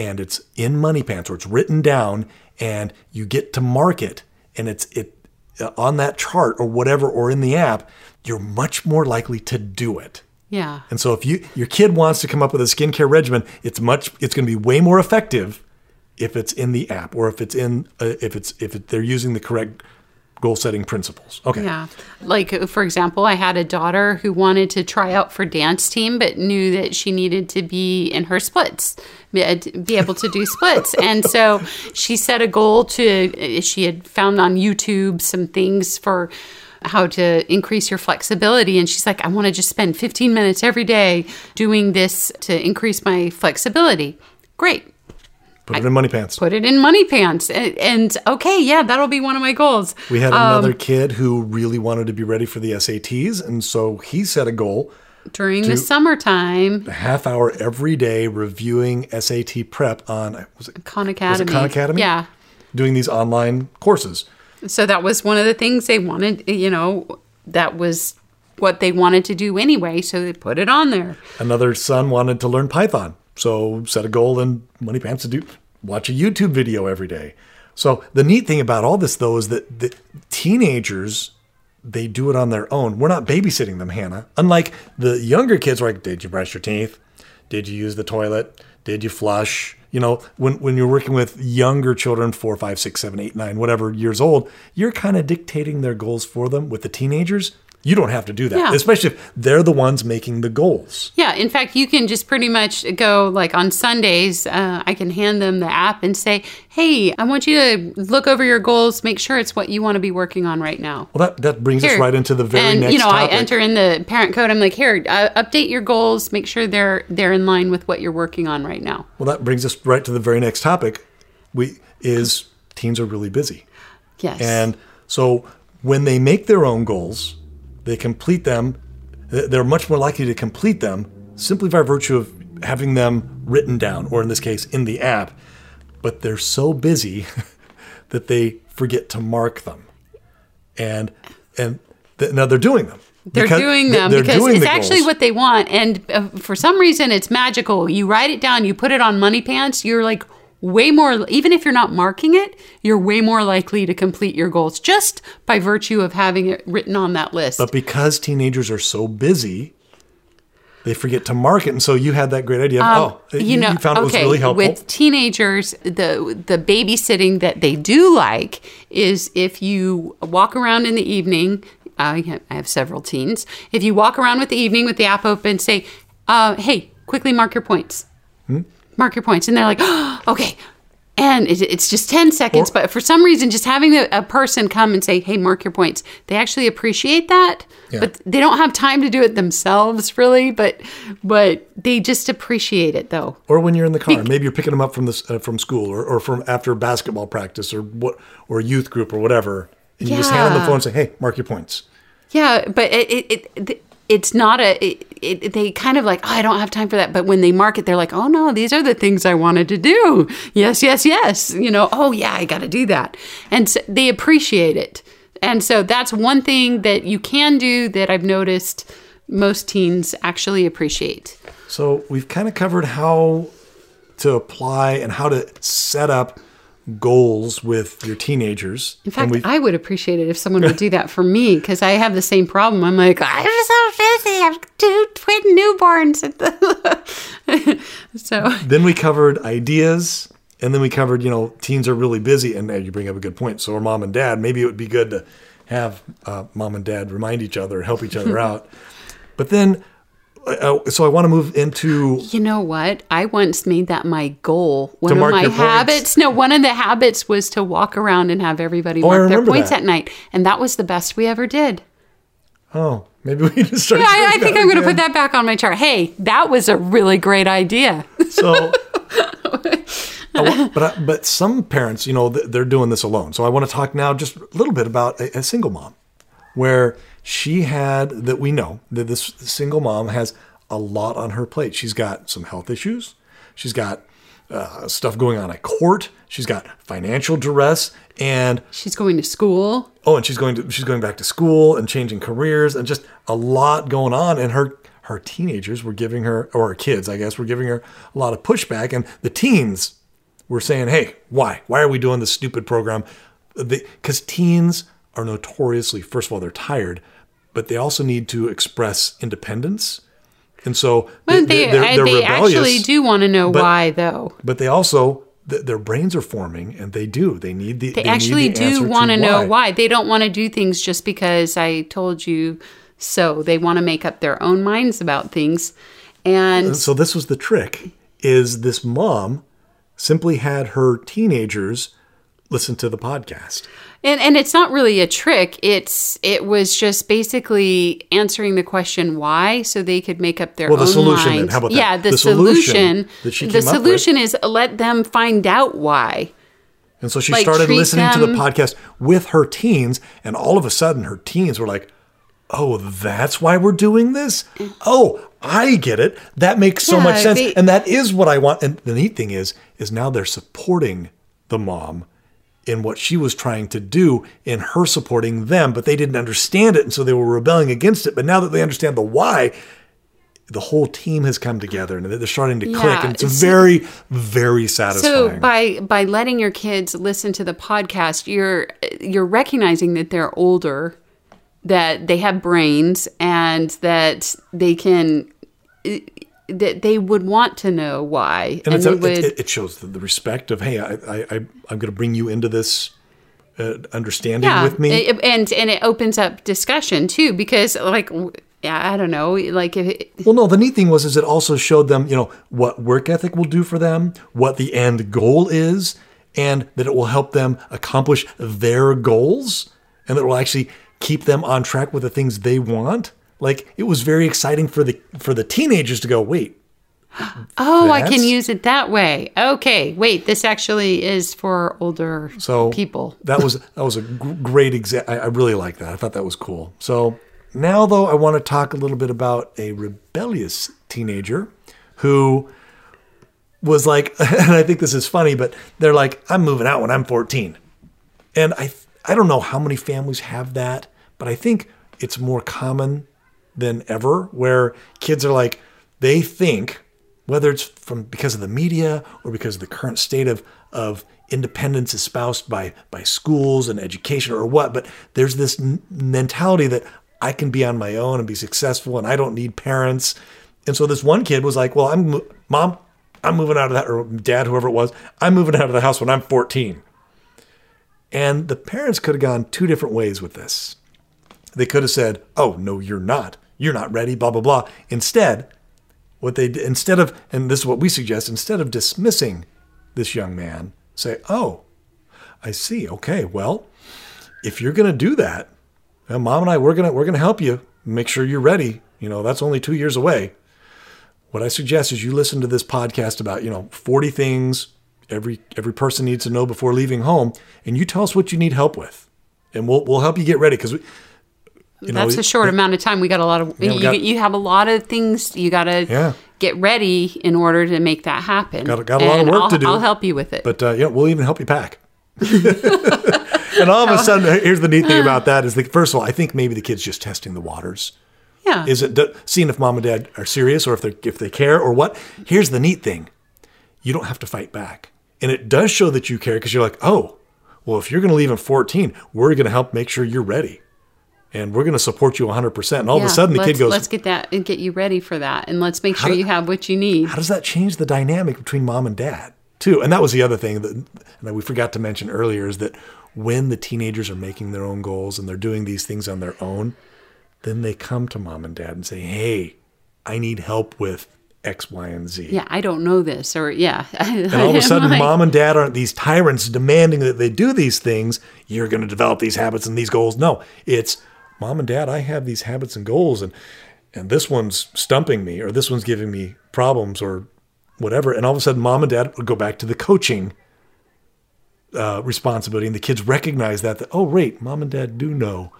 and it's in money pants or it's written down and you get to mark it, and it's it uh, on that chart or whatever or in the app, you're much more likely to do it.
Yeah.
And so if you your kid wants to come up with a skincare regimen, it's much it's going to be way more effective if it's in the app or if it's in uh, if it's if it, they're using the correct goal setting principles. Okay.
Yeah. Like, for example, I had a daughter who wanted to try out for dance team, but knew that she needed to be in her splits, be uh, able to do splits. and so she set a goal to, uh, she had found on YouTube some things for how to increase your flexibility. And she's like, I want to just spend 15 minutes every day doing this to increase my flexibility. Great.
Put it in money pants.
Put it in money pants. And, and okay, yeah, that'll be one of my goals.
We had another um, kid who really wanted to be ready for the SATs. And so he set a goal
During the summertime,
a half hour every day reviewing SAT prep on uh, was it
Khan
was
Academy.
it Khan Academy?
Yeah.
Doing these online courses.
So that was one of the things they wanted, you know, that was what they wanted to do anyway. So they put it on there.
Another son wanted to learn Python. So set a goal in money pants to do watch a YouTube video every day. So the neat thing about all this though is that the teenagers they do it on their own. We're not babysitting them, Hannah. Unlike the younger kids, like, did you brush your teeth? Did you use the toilet? Did you flush? You know, when, when you're working with younger children, four, five, six, seven, eight, nine, whatever years old, you're kind of dictating their goals for them. With the teenagers, you don't have to do that,
Yeah.
especially if they're the ones making the goals.
Yeah, in fact, you can just pretty much go like on Sundays. Uh, I can hand them the app and say, "Hey, I want you to look over your goals, make sure it's what you want to be working on right now."
Well, that, that brings us right into the very
and
next
you know,
topic.
I enter in the parent code. I'm like, "Here, uh, update your goals. Make sure they're they're in line with what you're working on right now."
well, that brings us right to the very next topic. We is teens are really busy.
Yes.
And so when they make their own goals, they complete them, they're much more likely to complete them simply by virtue of having them written down, or in this case, in the app. But they're so busy that they forget to mark them. And and th- now they're doing them.
They're
Because
doing them
they're
because
doing
it's
the
actually
goals.
what they want. And uh, for some reason, it's magical. You write it down, you put it on money pants, you're like way more, even if you're not marking it, you're way more likely to complete your goals just by virtue of having it written on that list.
But because teenagers are so busy, they forget to mark it. And so you had that great idea. Of, oh, you, you found it was really helpful.
With teenagers, the the babysitting that they do like is if you walk around in the evening. I have, I have several teens. If you walk around with the evening with the app open, say, uh, "Hey, quickly mark your points."
Hmm?
Mark your points, and they're like, oh, "Okay." And it, it's just 10 seconds, but for some reason, just having a, a person come and say, hey, mark your points, they actually appreciate that.
Yeah.
But they don't have time to do it themselves, really. But but they just appreciate it, though.
or when you're in the car, maybe you're picking them up from this uh, from school or, or from after basketball practice or what or youth group or whatever, and you just hand them the phone and say, "Hey, mark your points."
Yeah, but it, it, it it's not a it, it, they kind of like oh, I don't have time for that. But when they mark it, they're like, oh no, these are the things I wanted to do. Yes, yes, yes. You know, oh yeah, I got to do that, and so they appreciate it. And so that's one thing that you can do that I've noticed most teens actually appreciate.
So we've kind of covered how to apply and how to set up goals with your teenagers.
In fact, I would appreciate it if someone would do that for me because I have the same problem. I'm like, I'm so busy. I have two twin newborns. so,
then we covered ideas, and then we covered you know teens are really busy, and you bring up a good point. So are mom and dad. Maybe it would be good to have uh, mom and dad remind each other, help each other out. But then, uh, so I want to move into
you know what? I once made that my goal. One
To
of my
your points?
habits, no, one of the habits was to walk around and have everybody
Oh,
mark their points
that.
at night. And that was the best we ever did.
oh maybe we can start.
Yeah, I, I think I'm going to put that back on my chart. Hey, that was a really great idea.
So, but I, but some parents, you know, they're doing this alone. So I want to talk now just a little bit about a, a single mom, where she had that we know that this single mom has a lot on her plate. She's got some health issues. She's got uh, stuff going on at court. She's got financial duress, and
She's going to school.
oh, and she's going to she's going back to school and changing careers and just a lot going on. And her her teenagers were giving her, or her kids, I guess, were giving her a lot of pushback. And the teens were saying, "Hey, why? Why are we doing this stupid program? because teens are notoriously, first of all, they're tired, but they also need to express independence. And so
Well, they
they're, they're
they actually do want to know
but-
why, though.
but they also th- their brains are forming, and they do. They need the.
They,
need
actually
the
do want to
to
know why. They don't want to do things just because I told you so. They want to make up their own minds about things. And
So this was the trick: is this mom simply had her teenagers listen to the podcast.
And and it's not really a trick. It's it was just basically answering the question why, so they could make up their
Well, the
own
solution then.
mind.
How about that?
yeah, the,
The solution
solution.
that she
the
came up with-
solution is let them find out why.
And so she
Like,
started listening to the podcast with her teens, and all of a sudden her teens were like, "Oh, that's why we're doing this? Oh, I get it. That makes so
Yeah,
much sense,
they-
and that is what I want." And the neat thing is, is now they're supporting the mom in what she was trying to do in her supporting them, but they didn't understand it, and so they were rebelling against it. But now that they understand the why. The whole team has come together and they're starting to click, and it's
it's-
very, very satisfying.
So by by letting your kids listen to the podcast, you're you're recognizing that they're older, that they have brains, and that they can that they would want to know why,
and, it's
they
a,
would.
it, shows the, the respect of hey I, I, I I'm going to bring you into this uh, understanding
yeah,
with me.
it- and and it opens up discussion too because like yeah, I don't know like if it,
well, no, the neat thing was is it also showed them you know what work ethic will do for them, what the end goal is, and that it will help them accomplish their goals, and that it will actually keep them on track with the things they want. Like it was very exciting for the for the teenagers to go wait.
oh I can use it that way. Okay, wait, this actually is for older
So
people.
that was that was a great example. I, I really like that. I thought that was cool. So now though, I want to talk a little bit about a rebellious teenager who was like, and I think this is funny, but they're like, I'm moving out when I'm 14, and I I don't know how many families have that, but I think it's more common than ever where kids are like they think whether it's from because of the media or because of the current state of of independence espoused by by schools and education or what but there's this n- mentality that I can be on my own and be successful and I don't need parents. And so this one kid was like well I'm mom I'm moving out of that or dad whoever it was I'm moving out of the house when I'm 14 and the parents could have gone two different ways with this they could have said, "Oh no, you're not. You're not ready." Blah blah blah. Instead, what they instead of, and this is what we suggest, instead of dismissing this young man, say, "Oh, I see. Okay, well, if you're going to do that, well, mom and I, we're gonna we're gonna help you make sure you're ready. You know, that's only two years away. What I suggest is you listen to this podcast about you know 40 things every every person needs to know before leaving home, and you tell us what you need help with, and we'll we'll help you get ready because we." You know,
That's a short amount of time. We got a lot of
Yeah,
you,
got-
you have a lot of things you got to
Yeah.
get ready in order to make that happen.
Got a- got a lot of
And
work
I'll,
to do.
I'll help you with it.
But uh, yeah, we'll even help you pack. and all of a sudden, here's the neat thing about that is that first of all, I think maybe the kid's just testing the waters.
yeah.
Is it seeing if mom and dad are serious or if they if they care or what? Here's the neat thing: you don't have to fight back, and it does show that you care because you're like, oh, well, if you're going to leave in 14, we're going to help make sure you're ready, and we're going to support you 100. percent And all of a sudden, the kid goes,
let's get that and get you ready for that, and let's make sure
do-
you have what you need.
how does that change the dynamic between mom and dad too and that was the other thing that, that we forgot to mention earlier is that when the teenagers are making their own goals and they're doing these things on their own then they come to mom and dad and say hey i need help with x y and z
Yeah, I don't know this, or yeah.
and all of a sudden mom and dad aren't these tyrants demanding that they do these things you're going to develop these habits and these goals no it's mom and dad i have these habits and goals and and this one's stumping me or this one's giving me problems or whatever and all of a sudden mom and dad would go back to the coaching uh, responsibility and the kids recognize that, that oh wait mom and dad do know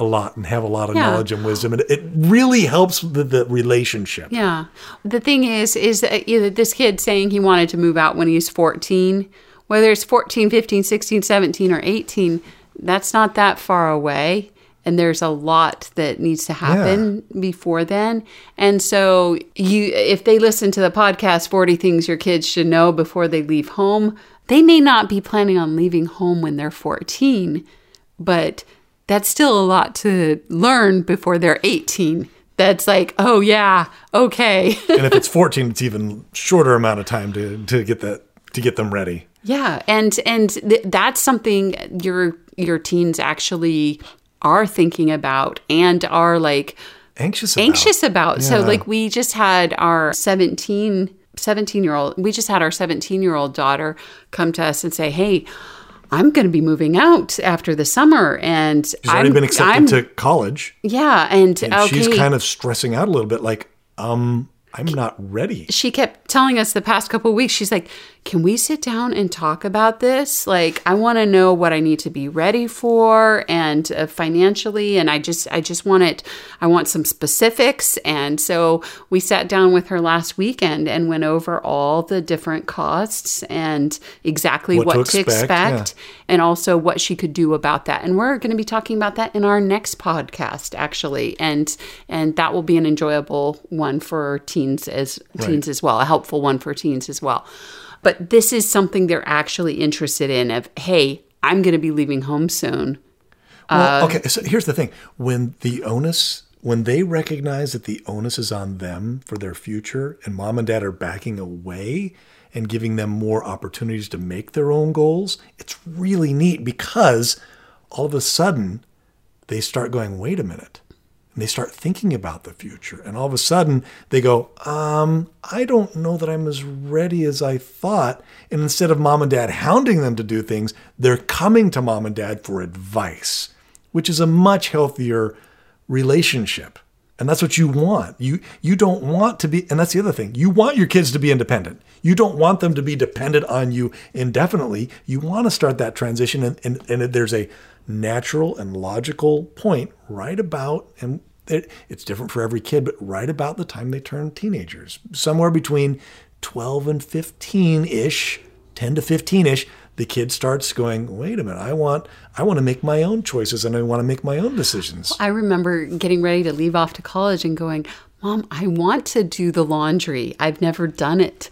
a lot and have a lot of
Yeah.
knowledge and wisdom and it really helps the, the relationship
Yeah. The thing is, is that you know, this kid saying he wanted to move out when he's 14, whether it's 14, 15, 16, 17, or 18, that's not that far away. And there's a lot that needs to happen before then. And so you if they listen to the podcast 40 things your kids should know before they leave home, they may not be planning on leaving home when they're 14, but that's still a lot to learn before they're 18. That's like, oh yeah, okay.
and if it's 14, it's even shorter amount of time to, to get that to get them ready.
Yeah, and and th- that's something your your teens actually are thinking about and are like
Anxious about.
anxious about. So like we just had our 17 17 year old we just had our 17 year old daughter come to us and say, "Hey, I'm going to be moving out after the summer and
She's already
I'm,
been accepted
I'm-
to college.
Yeah, and,
And
okay.
she's kind of stressing out a little bit, like, um, I'm not ready.
she kept telling us the past couple of weeks she's like can we sit down and talk about this? Like i want to know what i need to be ready for and uh, financially and i just i just want it i want some specifics. And so we sat down with her last weekend and went over all the different costs and exactly
What
what,
to
to
expect,
expect,
yeah.
and also what she could do about that. And we're going to be talking about that in our next podcast actually. And and that will be an enjoyable one for teens as teens as well a helpful one for teens as well but this is something they're actually interested in of hey i'm going to be leaving home soon
Well, uh, okay, so here's the thing. When the onus, when they recognize that the onus is on them for their future and mom and dad are backing away and giving them more opportunities to make their own goals, it's really neat because all of a sudden they start going, wait a minute. And they start thinking about the future. And all of a sudden they go, um, I don't know that I'm as ready as I thought. And instead of mom and dad hounding them to do things, they're coming to mom and dad for advice, which is a much healthier relationship. And that's what you want. You you don't want to be and that's the other thing. You want your kids to be independent. You don't want them to be dependent on you indefinitely. You want to start that transition and, and, and there's a natural and logical point right about and it's different for every kid, but right about the time they turn teenagers. Somewhere between 12 and 15 ish, 10 to 15 ish, the kid starts going, wait a minute, I want I want to make my own choices and I want to make my own decisions.
i remember getting ready to leave off to college and going mom i want to do the laundry i've never done it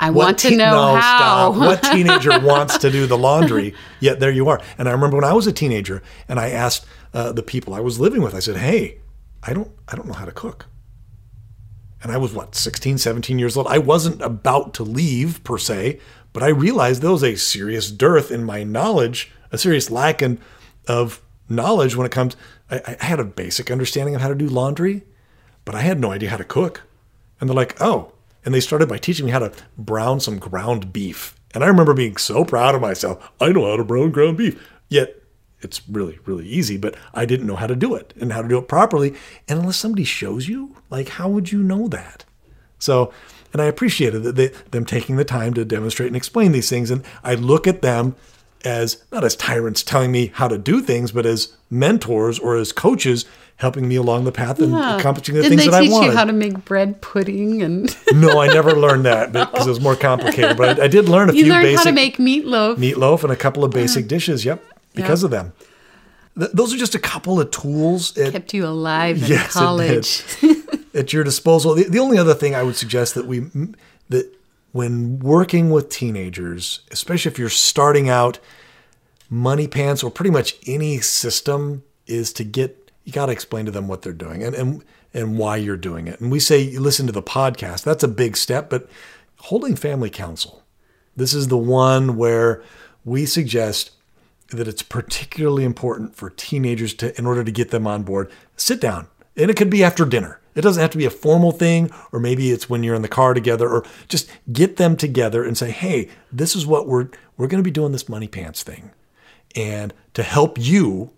i want to
teen-
know
no,
how
stop. What teenager wants to do the laundry? Yet there you are. And I remember when I was a teenager, and I asked uh, the people I was living with. I said, "Hey, I don't, I don't know how to cook." And I was what, 16, 17 years old. I wasn't about to leave per se, but I realized there was a serious dearth in my knowledge, a serious lack in, of knowledge when it comes. I, I had a basic understanding of how to do laundry, but I had no idea how to cook. And they're like, oh. And they started by teaching me how to brown some ground beef. And I remember being so proud of myself. I know how to brown ground beef. Yet it's really, really easy, but I didn't know how to do it and how to do it properly. And unless somebody shows you, like, how would you know that? So, and I appreciated that they, them taking the time to demonstrate and explain these things. And I look at them as not as tyrants telling me how to do things, but as mentors or as coaches helping me along the path and accomplishing the
Didn't
things
they
that I
teach
wanted.
you how to make bread pudding and
no, I never learned that because it was more complicated. But I, I did learn a
you
few
learned
basic
how to make meatloaf?
meatloaf and a couple of basic dishes. Yep, because of them. Th- those are just a couple of tools at,
Kept you alive in
Yes,
college.
at your disposal. The, the only other thing I would suggest that we that when working with teenagers, especially if you're starting out, money pants or pretty much any system is to get you got to explain to them what they're doing and and and why you're doing it. And we say you listen to the podcast. That's a big step, but holding family council. This is the one where we suggest that it's particularly important for teenagers to in order to get them on board, sit down. And it could be after dinner. It doesn't have to be a formal thing, or maybe it's when you're in the car together, or just get them together and say, hey, this is what we're we're gonna be doing this money pants thing. And to help you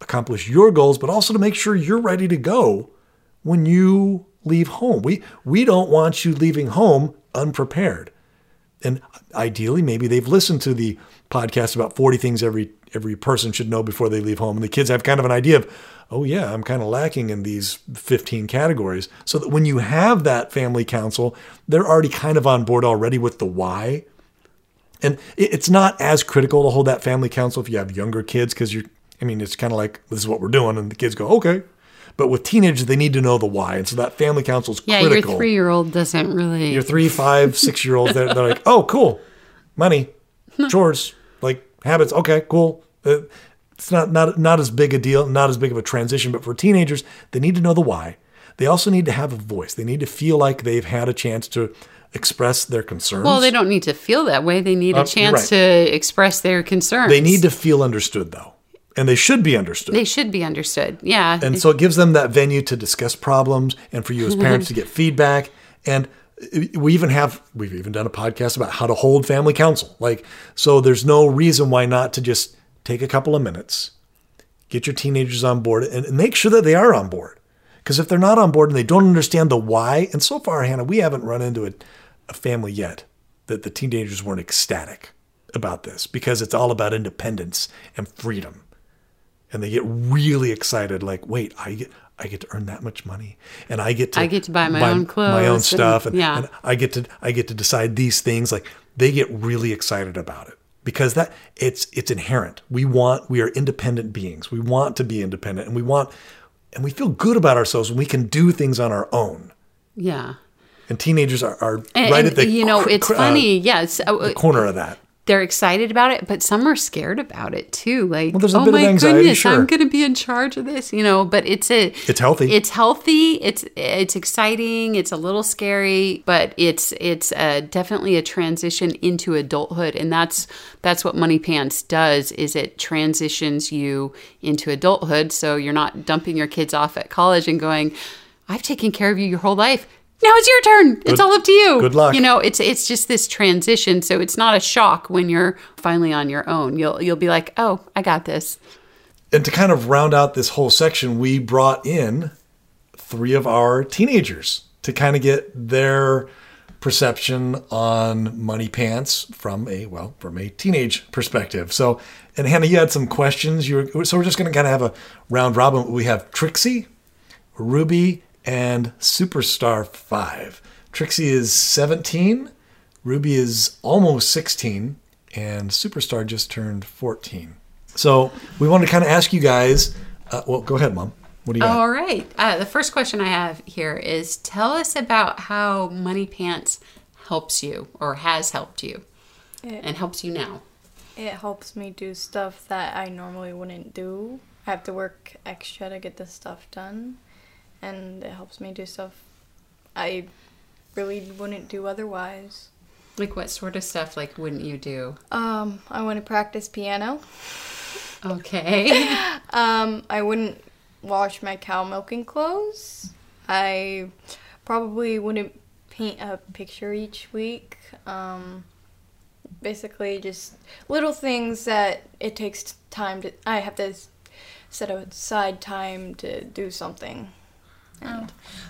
accomplish your goals, but also to make sure you're ready to go when you leave home. We we don't want you leaving home unprepared. And ideally, maybe they've listened to the podcast about 40 things every every person should know before they leave home. And the kids have kind of an idea of, oh yeah, I'm kind of lacking in these 15 categories. So that when you have that family council, they're already kind of on board already with the why. And it's not as critical to hold that family council if you have younger kids because you're, I mean, it's kind of like this is what we're doing, and the kids go, okay. But with teenagers, they need to know the why, and so that family council is
yeah,
critical.
your three year old doesn't really.
Your three, five, six year olds, they're, they're like, oh, cool, money. chores, like habits. Okay, cool. Uh, it's not not not as big a deal, not as big of a transition. But for teenagers, they need to know the why. They also need to have a voice. They need to feel like they've had a chance to express their concerns.
Well, they don't need to feel that way. They need a
Uh,
chance
right.
to express their concerns.
They need to feel understood, though, and they should be understood.
They should be understood. Yeah.
And so it gives them that venue to discuss problems and for you as parents to get feedback. And we even have, we've even done a podcast about how to hold family council. Like, so there's no reason why not to just take a couple of minutes, get your teenagers on board and make sure that they are on board. Because if they're not on board and they don't understand the why, and so far, Hannah, we haven't run into a, a family yet that the teenagers weren't ecstatic about this because it's all about independence and freedom and they get really excited like wait i get i get to earn that much money and i get to
I get to buy my own
my own
clothes and-
stuff and,
yeah.
and i get to i get to decide these things like they get really excited about it because that it's it's inherent we want we are independent beings we want to be independent and we want and we feel good about ourselves when we can do things on our own
yeah.
and teenagers are, are
And,
right
and,
at the
you know,
cr-
it's
cr- uh,
funny. yes. uh,
corner of that
they're excited about it, but some are scared about it too. Like,
Well, a
oh my
anxiety,
goodness,
sure.
I'm going to be in charge of this, you know. But it's a,
It's healthy.
It's healthy. It's it's exciting. It's a little scary, but it's it's uh definitely a transition into adulthood, and that's that's what Money Pants does. Is it transitions you into adulthood, so you're not dumping your kids off at college and going, "I've taken care of you your whole life." Now it's your turn. it's all up to you.
good luck.
You know, it's it's just this transition, so it's not a shock when you're finally on your own. You'll you'll be like, "Oh, I got this."
and to kind of round out this whole section, we brought in three of our teenagers to kind of get their perception on money pants from a well from a teenage perspective. So, and Hannah, you had some questions. You were, so we're just going to kind of have a round robin. We have Trixie, Ruby, and Superstar Five. Trixie is seventeen, Ruby is almost sixteen, and Superstar just turned fourteen. So we want to kind of ask you guys. Uh, well, go ahead, Mom. What do you got?
All right. Uh, the first question I have here is tell us about how Money Pants helps you or has helped you
It,
and helps you now.
it helps me do stuff that I normally wouldn't do. I have to work extra to get this stuff done, and it helps me do stuff I really wouldn't do otherwise.
Like what sort of stuff like wouldn't you do?
Um, I want to practice piano.
Okay.
Um, I wouldn't wash my cow milking clothes. I probably wouldn't paint a picture each week. Um, basically, just little things that it takes time to. I have to set aside time to do something.
Oh.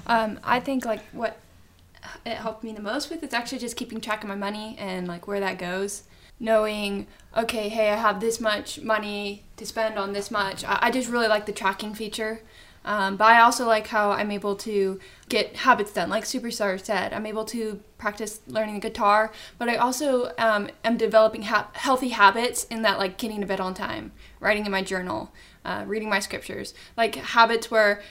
Um, I think like what it helped me the most with is actually just keeping track of my money and like where that goes. Knowing, okay, hey, I have this much money to spend on this much. I, I just really like the tracking feature. Um, but I also like how I'm able to get habits done, like Superstar said. I'm able to practice learning the guitar, but I also um, am developing ha- healthy habits in that, like getting to bed on time, writing in my journal, uh, reading my scriptures, like habits where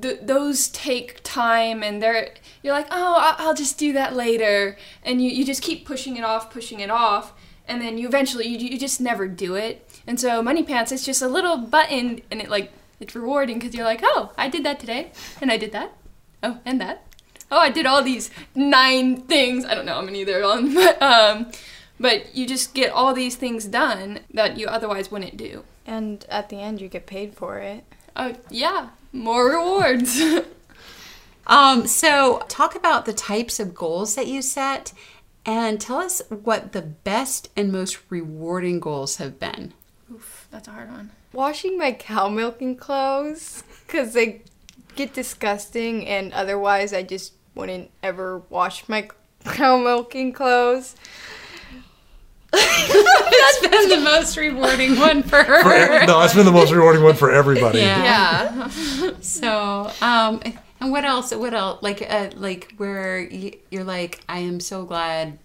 th- those take time and they're you're like oh i'll just do that later. And you, you just keep pushing it off pushing it off and then you eventually you, you just never do it. And so money pants it's just a little button and it like it's rewarding because you're like oh i did that today and i did that. Oh and that. Oh i did all these nine things. I don't know how many there are on but um but you just get all these things done that you otherwise wouldn't do.
And at the end, you get paid for it.
oh yeah more rewards
Um, so talk about the types of goals that you set and tell us what the best and most rewarding goals have been.
Oof, that's a hard one.
Washing my cow milking clothes because they get disgusting, and otherwise, I just wouldn't ever wash my cow milking clothes.
That's been the most rewarding one for her.
For ev- no, it's been the most rewarding one for everybody.
Yeah.
Yeah.
So, um, and what else? What else? Like, uh, like where you're like, I am so glad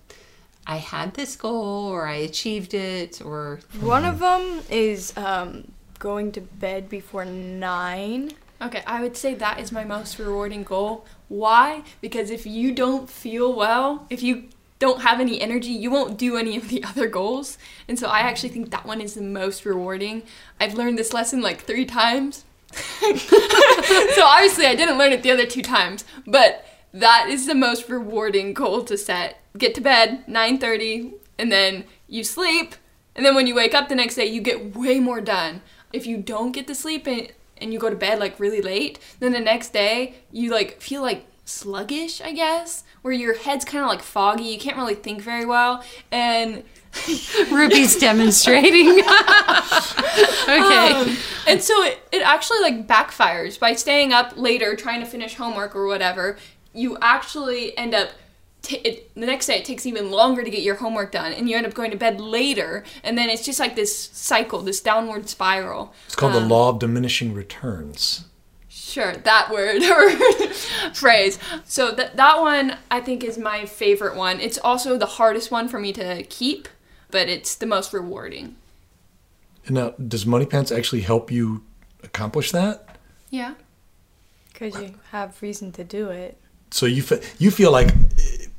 I had this goal, or I achieved it, or
One of them is um, going to bed before nine.
Okay, I would say that is my most rewarding goal. Why? Because if you don't feel well, if you don't have any energy, you won't do any of the other goals. And so I actually think that one is the most rewarding. I've learned this lesson like three times. so obviously I didn't learn it the other two times, but that is the most rewarding goal to set. Get to bed 9:30 and then you sleep and then when you wake up the next day you get way more done. If you don't get to sleep and and you go to bed like really late, then the next day you like feel like sluggish, I guess, where your head's kind of like foggy, you can't really think very well and
Ruby's demonstrating. okay.
Um, and so it, it actually like backfires by staying up later trying to finish homework or whatever. You actually end up t- it, the next day it takes even longer to get your homework done, and you end up going to bed later, and then it's just like this cycle, this downward spiral.
It's called
Um,
the law of diminishing returns.
Sure, that word or phrase. So that that one I think is my favorite one. It's also the hardest one for me to keep, but it's the most rewarding.
And now, does Money Pants actually help you accomplish that?
Yeah.
Because you have reason to do it.
So you fe- you feel like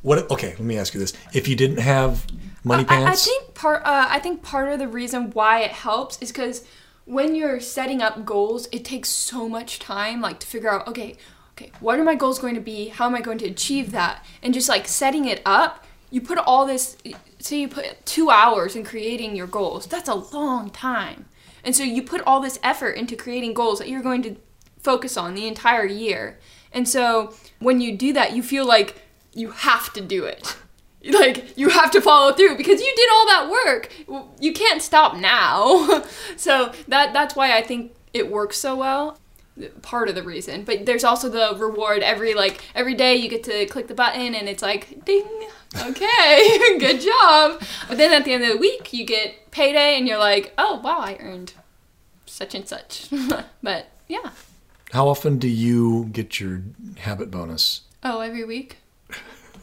what? Okay, let me ask you this: If you didn't have Money
I- I, I
Pants,
think part. Uh, I think part of the reason why it helps is because when you're setting up goals, it takes so much time, like to figure out, okay, okay, what are my goals going to be? How am I going to achieve that? And just like setting it up, you put all this. Say you put two hours in creating your goals. That's a long time, and so you put all this effort into creating goals that you're going to focus on the entire year. And so when you do that, you feel like you have to do it. Like you have to follow through because you did all that work. You can't stop now. so that that's why I think it works so well. Part of the reason, but there's also the reward every like every day you get to click the button and it's like ding, okay, good job. But then at the end of the week you get payday and you're like, oh wow, I earned such and such. but yeah,
how often do you get your habit bonus?
oh every week.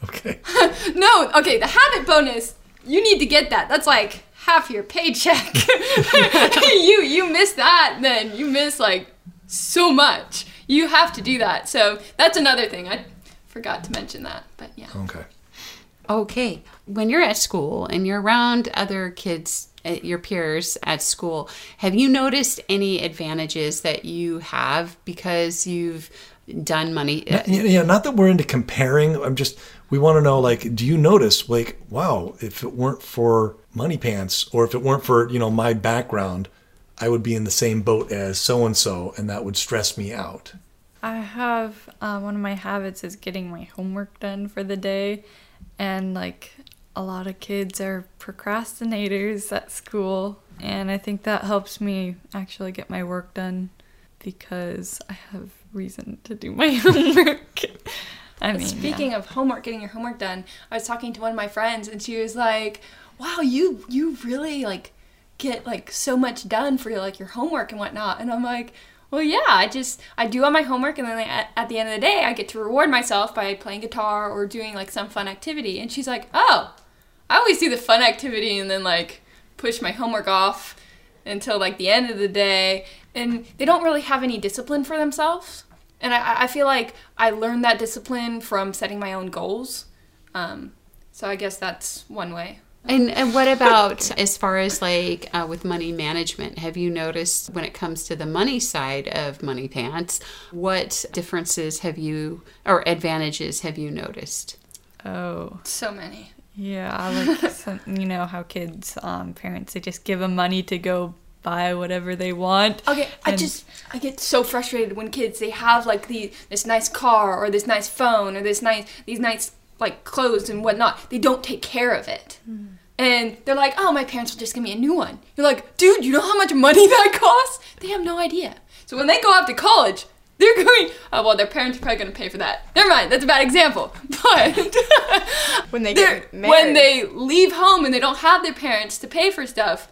Okay,
No, okay, the habit bonus, you need to get that. That's like half your paycheck. you you miss that, then you miss like so much. You have to do that. So that's another thing. I forgot to mention that. But yeah.
okay.
Okay. When you're at school and you're around other kids, uh, your peers at school, have you noticed any advantages that you have because you've done money?
Yeah, yeah, not that we're into comparing. I'm just we want to know like, do you notice like, wow, if it weren't for Money Pants or if it weren't for you know my background, I would be in the same boat as so and so, and that would stress me out.
I have uh, one of my habits is getting my homework done for the day, and like a lot of kids are procrastinators at school, and I think that helps me actually get my work done because I have reason to do my homework. I mean,
Speaking of homework, getting your homework done, I was talking to one of my friends and she was like, "Wow, you you really like get like so much done for like your homework and whatnot." And I'm like, "Well, yeah, I just I do all my homework and then at, at the end of the day, I get to reward myself by playing guitar or doing like some fun activity." And she's like, "Oh, I always do the fun activity and then like push my homework off until like the end of the day." And they don't really have any discipline for themselves. And I, I feel like I learned that discipline from setting my own goals. Um, so I guess that's one way.
And, and what about as far as like uh, with money management? Have you noticed when it comes to the money side of Money Pants, what differences have you or advantages have you noticed?
oh
So many.
yeah, like some, you know how kids, um, parents, they just give them money to go buy whatever they want.
Okay, I just I get so frustrated when kids they have like the this nice car or this nice phone or this nice these nice like clothes and whatnot. They don't take care of it. Hmm. And they're like, oh, my parents will just give me a new one. You're like, dude, you know how much money that costs? They have no idea. So when they go off to college, they're going, oh, well, their parents are probably going to pay for that. Never mind, that's a bad example. But
When they get married.
when they leave home and they don't have their parents to pay for stuff,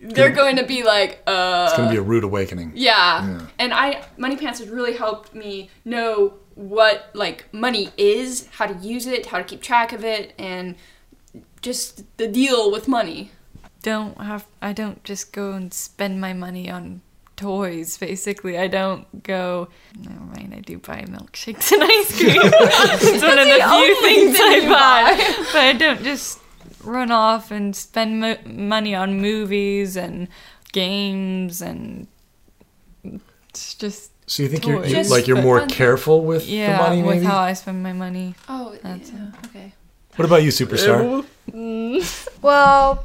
they're going to be like, uh.
It's going to be a rude awakening.
Yeah.
Yeah.
And I Money Pants has really helped me know what like money is, how to use it, how to keep track of it, and just the deal with money.
Don't have I don't just go and spend my money on toys basically. I don't go. Never mind. I do buy milkshakes and ice cream. it's one of the few things I buy, but I don't just run off and spend mo- money on movies and games and it's just
So you think you're,
Toys.
you
Just
like you're more
fun.
careful with
yeah
the money,
with
maybe?
how I spend my money.
Oh,
That's
yeah. Okay.
What about you, superstar?
Well,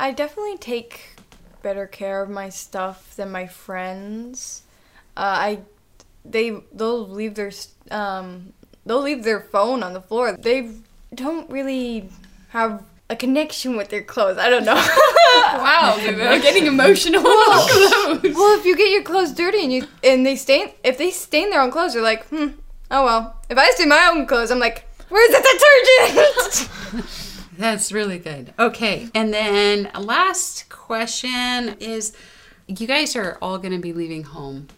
I definitely take better care of my stuff than my friends. Uh, I they they'll leave their um they'll leave their phone on the floor. They don't really have a connection with their clothes. I don't know.
Wow, I'm getting emotional about clothes.
well, if you get your clothes dirty and you and they stain if they stain their own clothes, you're like, hmm, oh well. If I stain my own clothes, I'm like, where's the detergent?
That's really good. Okay. And then last question is you guys are all going to be leaving home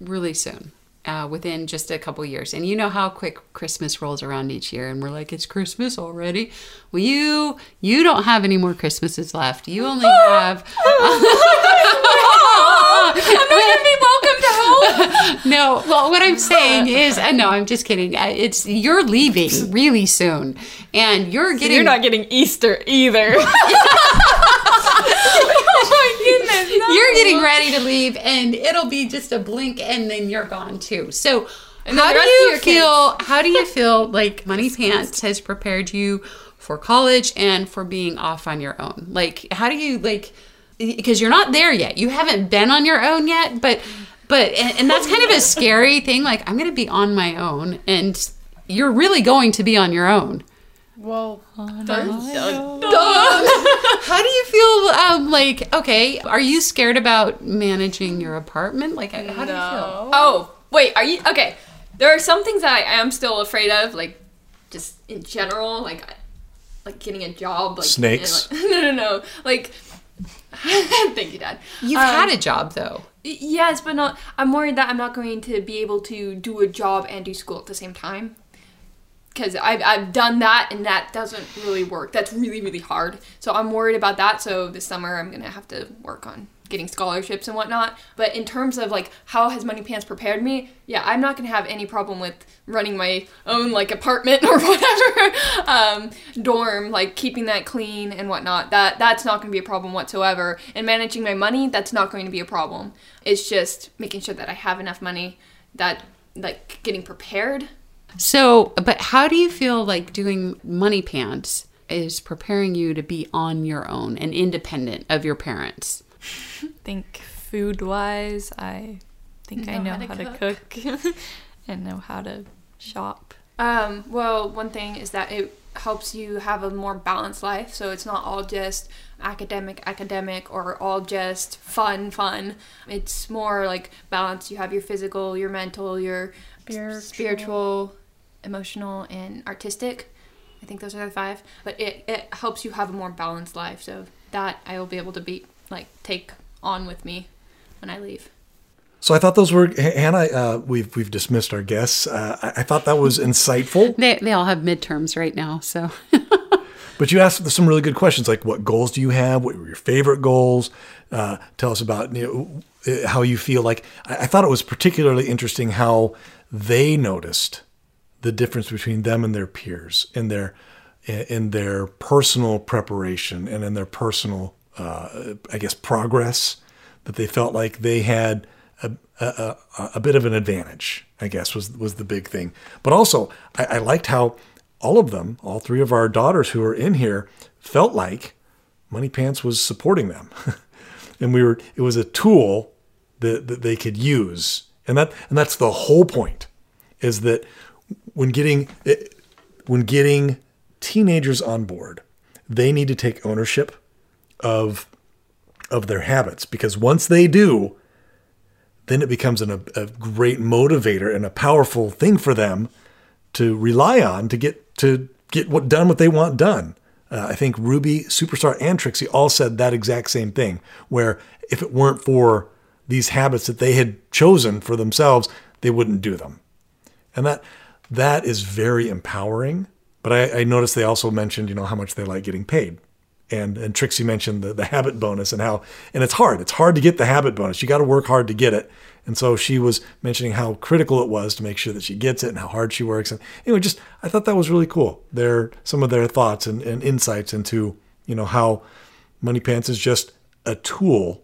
really soon. Uh, within just a couple years, and you know how quick Christmas rolls around each year, and we're like, "It's Christmas already." Well, you you don't have any more Christmases left. You only have
I'm I gonna be welcome to home?
no. Well, what I'm saying is, uh, no, I'm just kidding. Uh, It's you're leaving really soon, and you're getting
You're not getting Easter either.
oh my goodness. no.
You're getting ready to leave and it'll be just a blink and then you're gone too. So
And
how do you feel how do you feel like money pants has prepared you for college and for being off on your own? Like how do you like because you're not there yet. You haven't been on your own yet but but and, and that's kind of a scary thing. Like i'm gonna be on my own and you're really going to be on your own
well,
how do you feel um, like okay are you scared about managing your apartment like how do you feel
Oh, wait, are you okay? There are some things that I am still afraid of, like just in general, like like getting a job, like
Snakes?
and, like- no, no, no, like. Thank you, Dad.
you've
Um,
had a job though
Yes, but not. I'm worried that I'm not going to be able to do a job and do school at the same time. Because I've, I've done that and that doesn't really work. That's really, really hard. So I'm worried about that. So this summer I'm going to have to work on getting scholarships and whatnot. But in terms of like how has Money Pants prepared me, yeah, I'm not going to have any problem with running my own like apartment or whatever um, dorm, like keeping that clean and whatnot. That that's not going to be a problem whatsoever. And managing my money, that's not going to be a problem. It's just making sure that I have enough money that like getting prepared.
So but how do you feel like doing money pants is preparing you to be on your own and independent of your parents
think food wise, I think I know how, to, cook, and know how to shop.
Um, well, one thing is that it helps you have a more balanced life. So it's not all just academic, academic, or all just fun, fun. It's more like balance. You have your physical, your mental, your
Spiritual.
spiritual emotional, and artistic. I think those are the five. But it, it helps you have a more balanced life. So that I will be able to be like take on with me when I leave.
So I thought those were Hannah. Uh, we've we've dismissed our guests. Uh, I, I thought that was insightful.
they, they all have midterms right now so
But you asked some really good questions, like what goals do you have? What were your favorite goals? Uh, tell us about you know, uh, how you feel. Like I, I thought it was particularly interesting how they noticed the difference between them and their peers in their in their personal preparation and in their personal, uh, I guess, progress. That they felt like they had a, a, a, bit of an advantage. I guess was was the big thing. But also, I, I liked how all of them, all three of our daughters who are in here, felt like Money Pants was supporting them, and we were. It was a tool that, that they could use, and that and that's the whole point, is that when getting when getting teenagers on board, they need to take ownership of of their habits because once they do, then it becomes an, a, a great motivator and a powerful thing for them to rely on to get to get what done what they want done. Uh, I think Ruby, Superstar, and Trixie all said that exact same thing. Where if it weren't for these habits that they had chosen for themselves, they wouldn't do them, and that that is very empowering. But I, I noticed they also mentioned, you know, how much they like getting paid, And and Trixie mentioned the, the habit bonus and how and it's hard. It's hard to get the habit bonus. You got to work hard to get it. And so she was mentioning how critical it was to make sure that she gets it and how hard she works. And anyway, just I thought that was really cool. Their some of their thoughts and, and insights into you know how Money Pants is just a tool.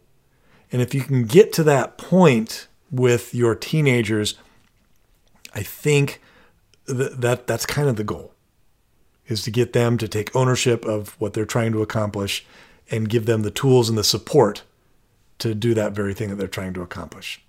And if you can get to that point with your teenagers, I think that, that that's kind of the goal is to get them to take ownership of what they're trying to accomplish and give them the tools and the support to do that very thing that they're trying to accomplish.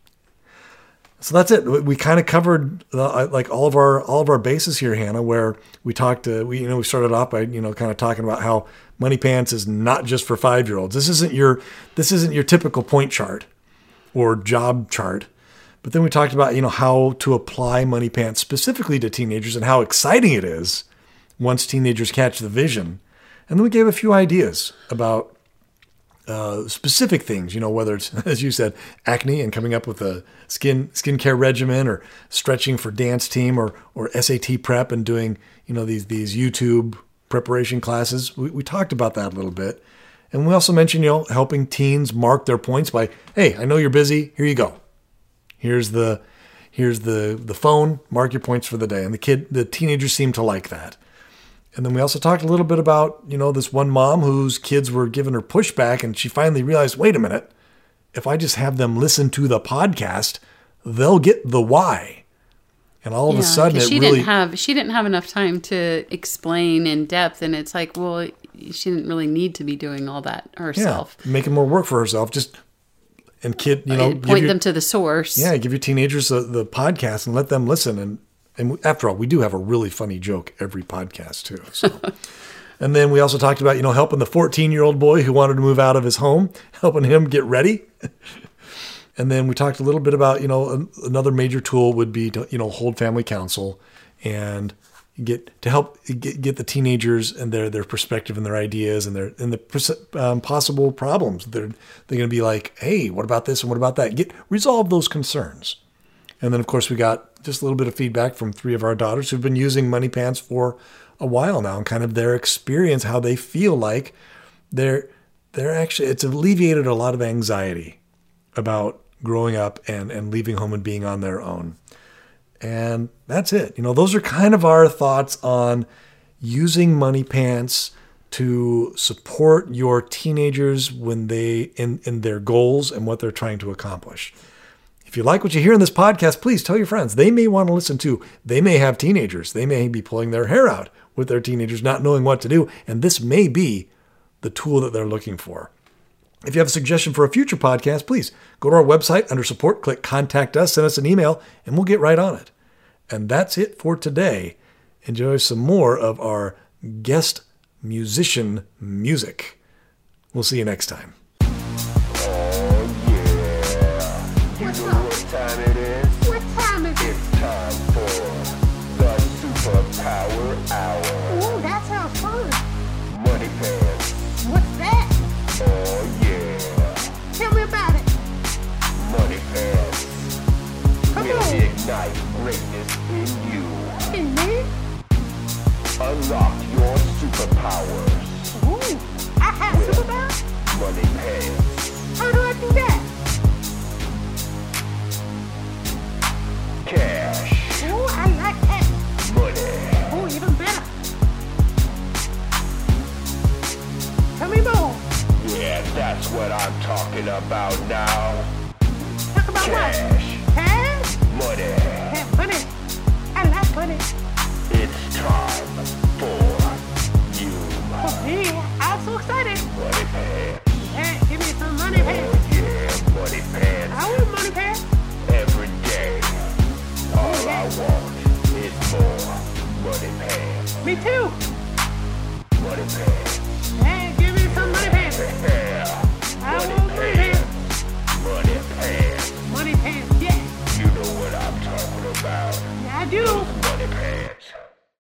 So that's it. We kind of covered uh, like all of our all of our bases here, Hannah. Where we talked, uh, we you know we started off by you know kind of talking about how Money Pants is not just for five year olds. This isn't your this isn't your typical point chart or job chart. But then we talked about you know how to apply Money Pants specifically to teenagers and how exciting it is once teenagers catch the vision. And then we gave a few ideas about uh, specific things, you know, whether it's, as you said, acne and coming up with a skin skincare regimen or stretching for dance team or, or SAT prep and doing, you know, these, these YouTube preparation classes. We, we talked about that a little bit. And we also mentioned, you know, helping teens mark their points by, hey, I know you're busy. Here you go. Here's the, here's the, the phone, mark your points for the day. And the kid, the teenagers seem to like that. And then we also talked a little bit about, you know, this one mom whose kids were giving her pushback and she finally realized, wait a minute, if I just have them listen to the podcast, they'll get the why. And all of
Yeah,
a sudden it
she
really
didn't have she didn't have enough time to explain in depth, and it's like, well, she didn't really need to be doing all that
yeah,
herself.
making more work for herself. Just and kid, you know,
Uh, point
your-
them to the source.
Yeah, give your teenagers the, the podcast and let them listen. And and after all, we do have a really funny joke every podcast too. So. and then we also talked about you know helping the 14 year old boy who wanted to move out of his home, helping him get ready. and then we talked a little bit about you know an- another major tool would be to you know hold family council and get to help get, get the teenagers and their their perspective and their ideas and their and the um, possible problems. They're they're going to be like, hey, what about this and what about that? Get resolve those concerns. And then, of course, we got just a little bit of feedback from three of our daughters who've been using Money Pants for a while now and kind of their experience, how they feel like they're they're actually it's alleviated a lot of anxiety about growing up and and leaving home and being on their own. And that's it. You know, those are kind of our thoughts on using Money Pants to support your teenagers when they in in their goals and what they're trying to accomplish. If you like what you hear in this podcast, please tell your friends. They may want to listen to. They may have teenagers. They may be pulling their hair out with their teenagers, not knowing what to do. And this may be the tool that they're looking for. If you have a suggestion for a future podcast, please go to our website under support, click contact us, send us an email, and we'll get right on it. And that's it for today. Enjoy some more of our guest musician music. We'll see you next time.
Superpowers.
Ooh, I have superpower?
Money Pants.
How do I do that?
Cash.
Ooh, I like that.
Money.
Ooh, even better. Tell me more.
Yeah, that's what I'm talking about now.
Talk about what? Cash?
Money.
Money. I like money.
It's time for.
I'm so excited.
Money pants.
Hey, give me some money.
Yeah, money.
I want money.
Every day. All I want is more money.
Me too.
Money.
Hey, give me some money.
Yeah.
Money money yeah.
You know what I'm talking about.
Yeah, I do.
Money pants.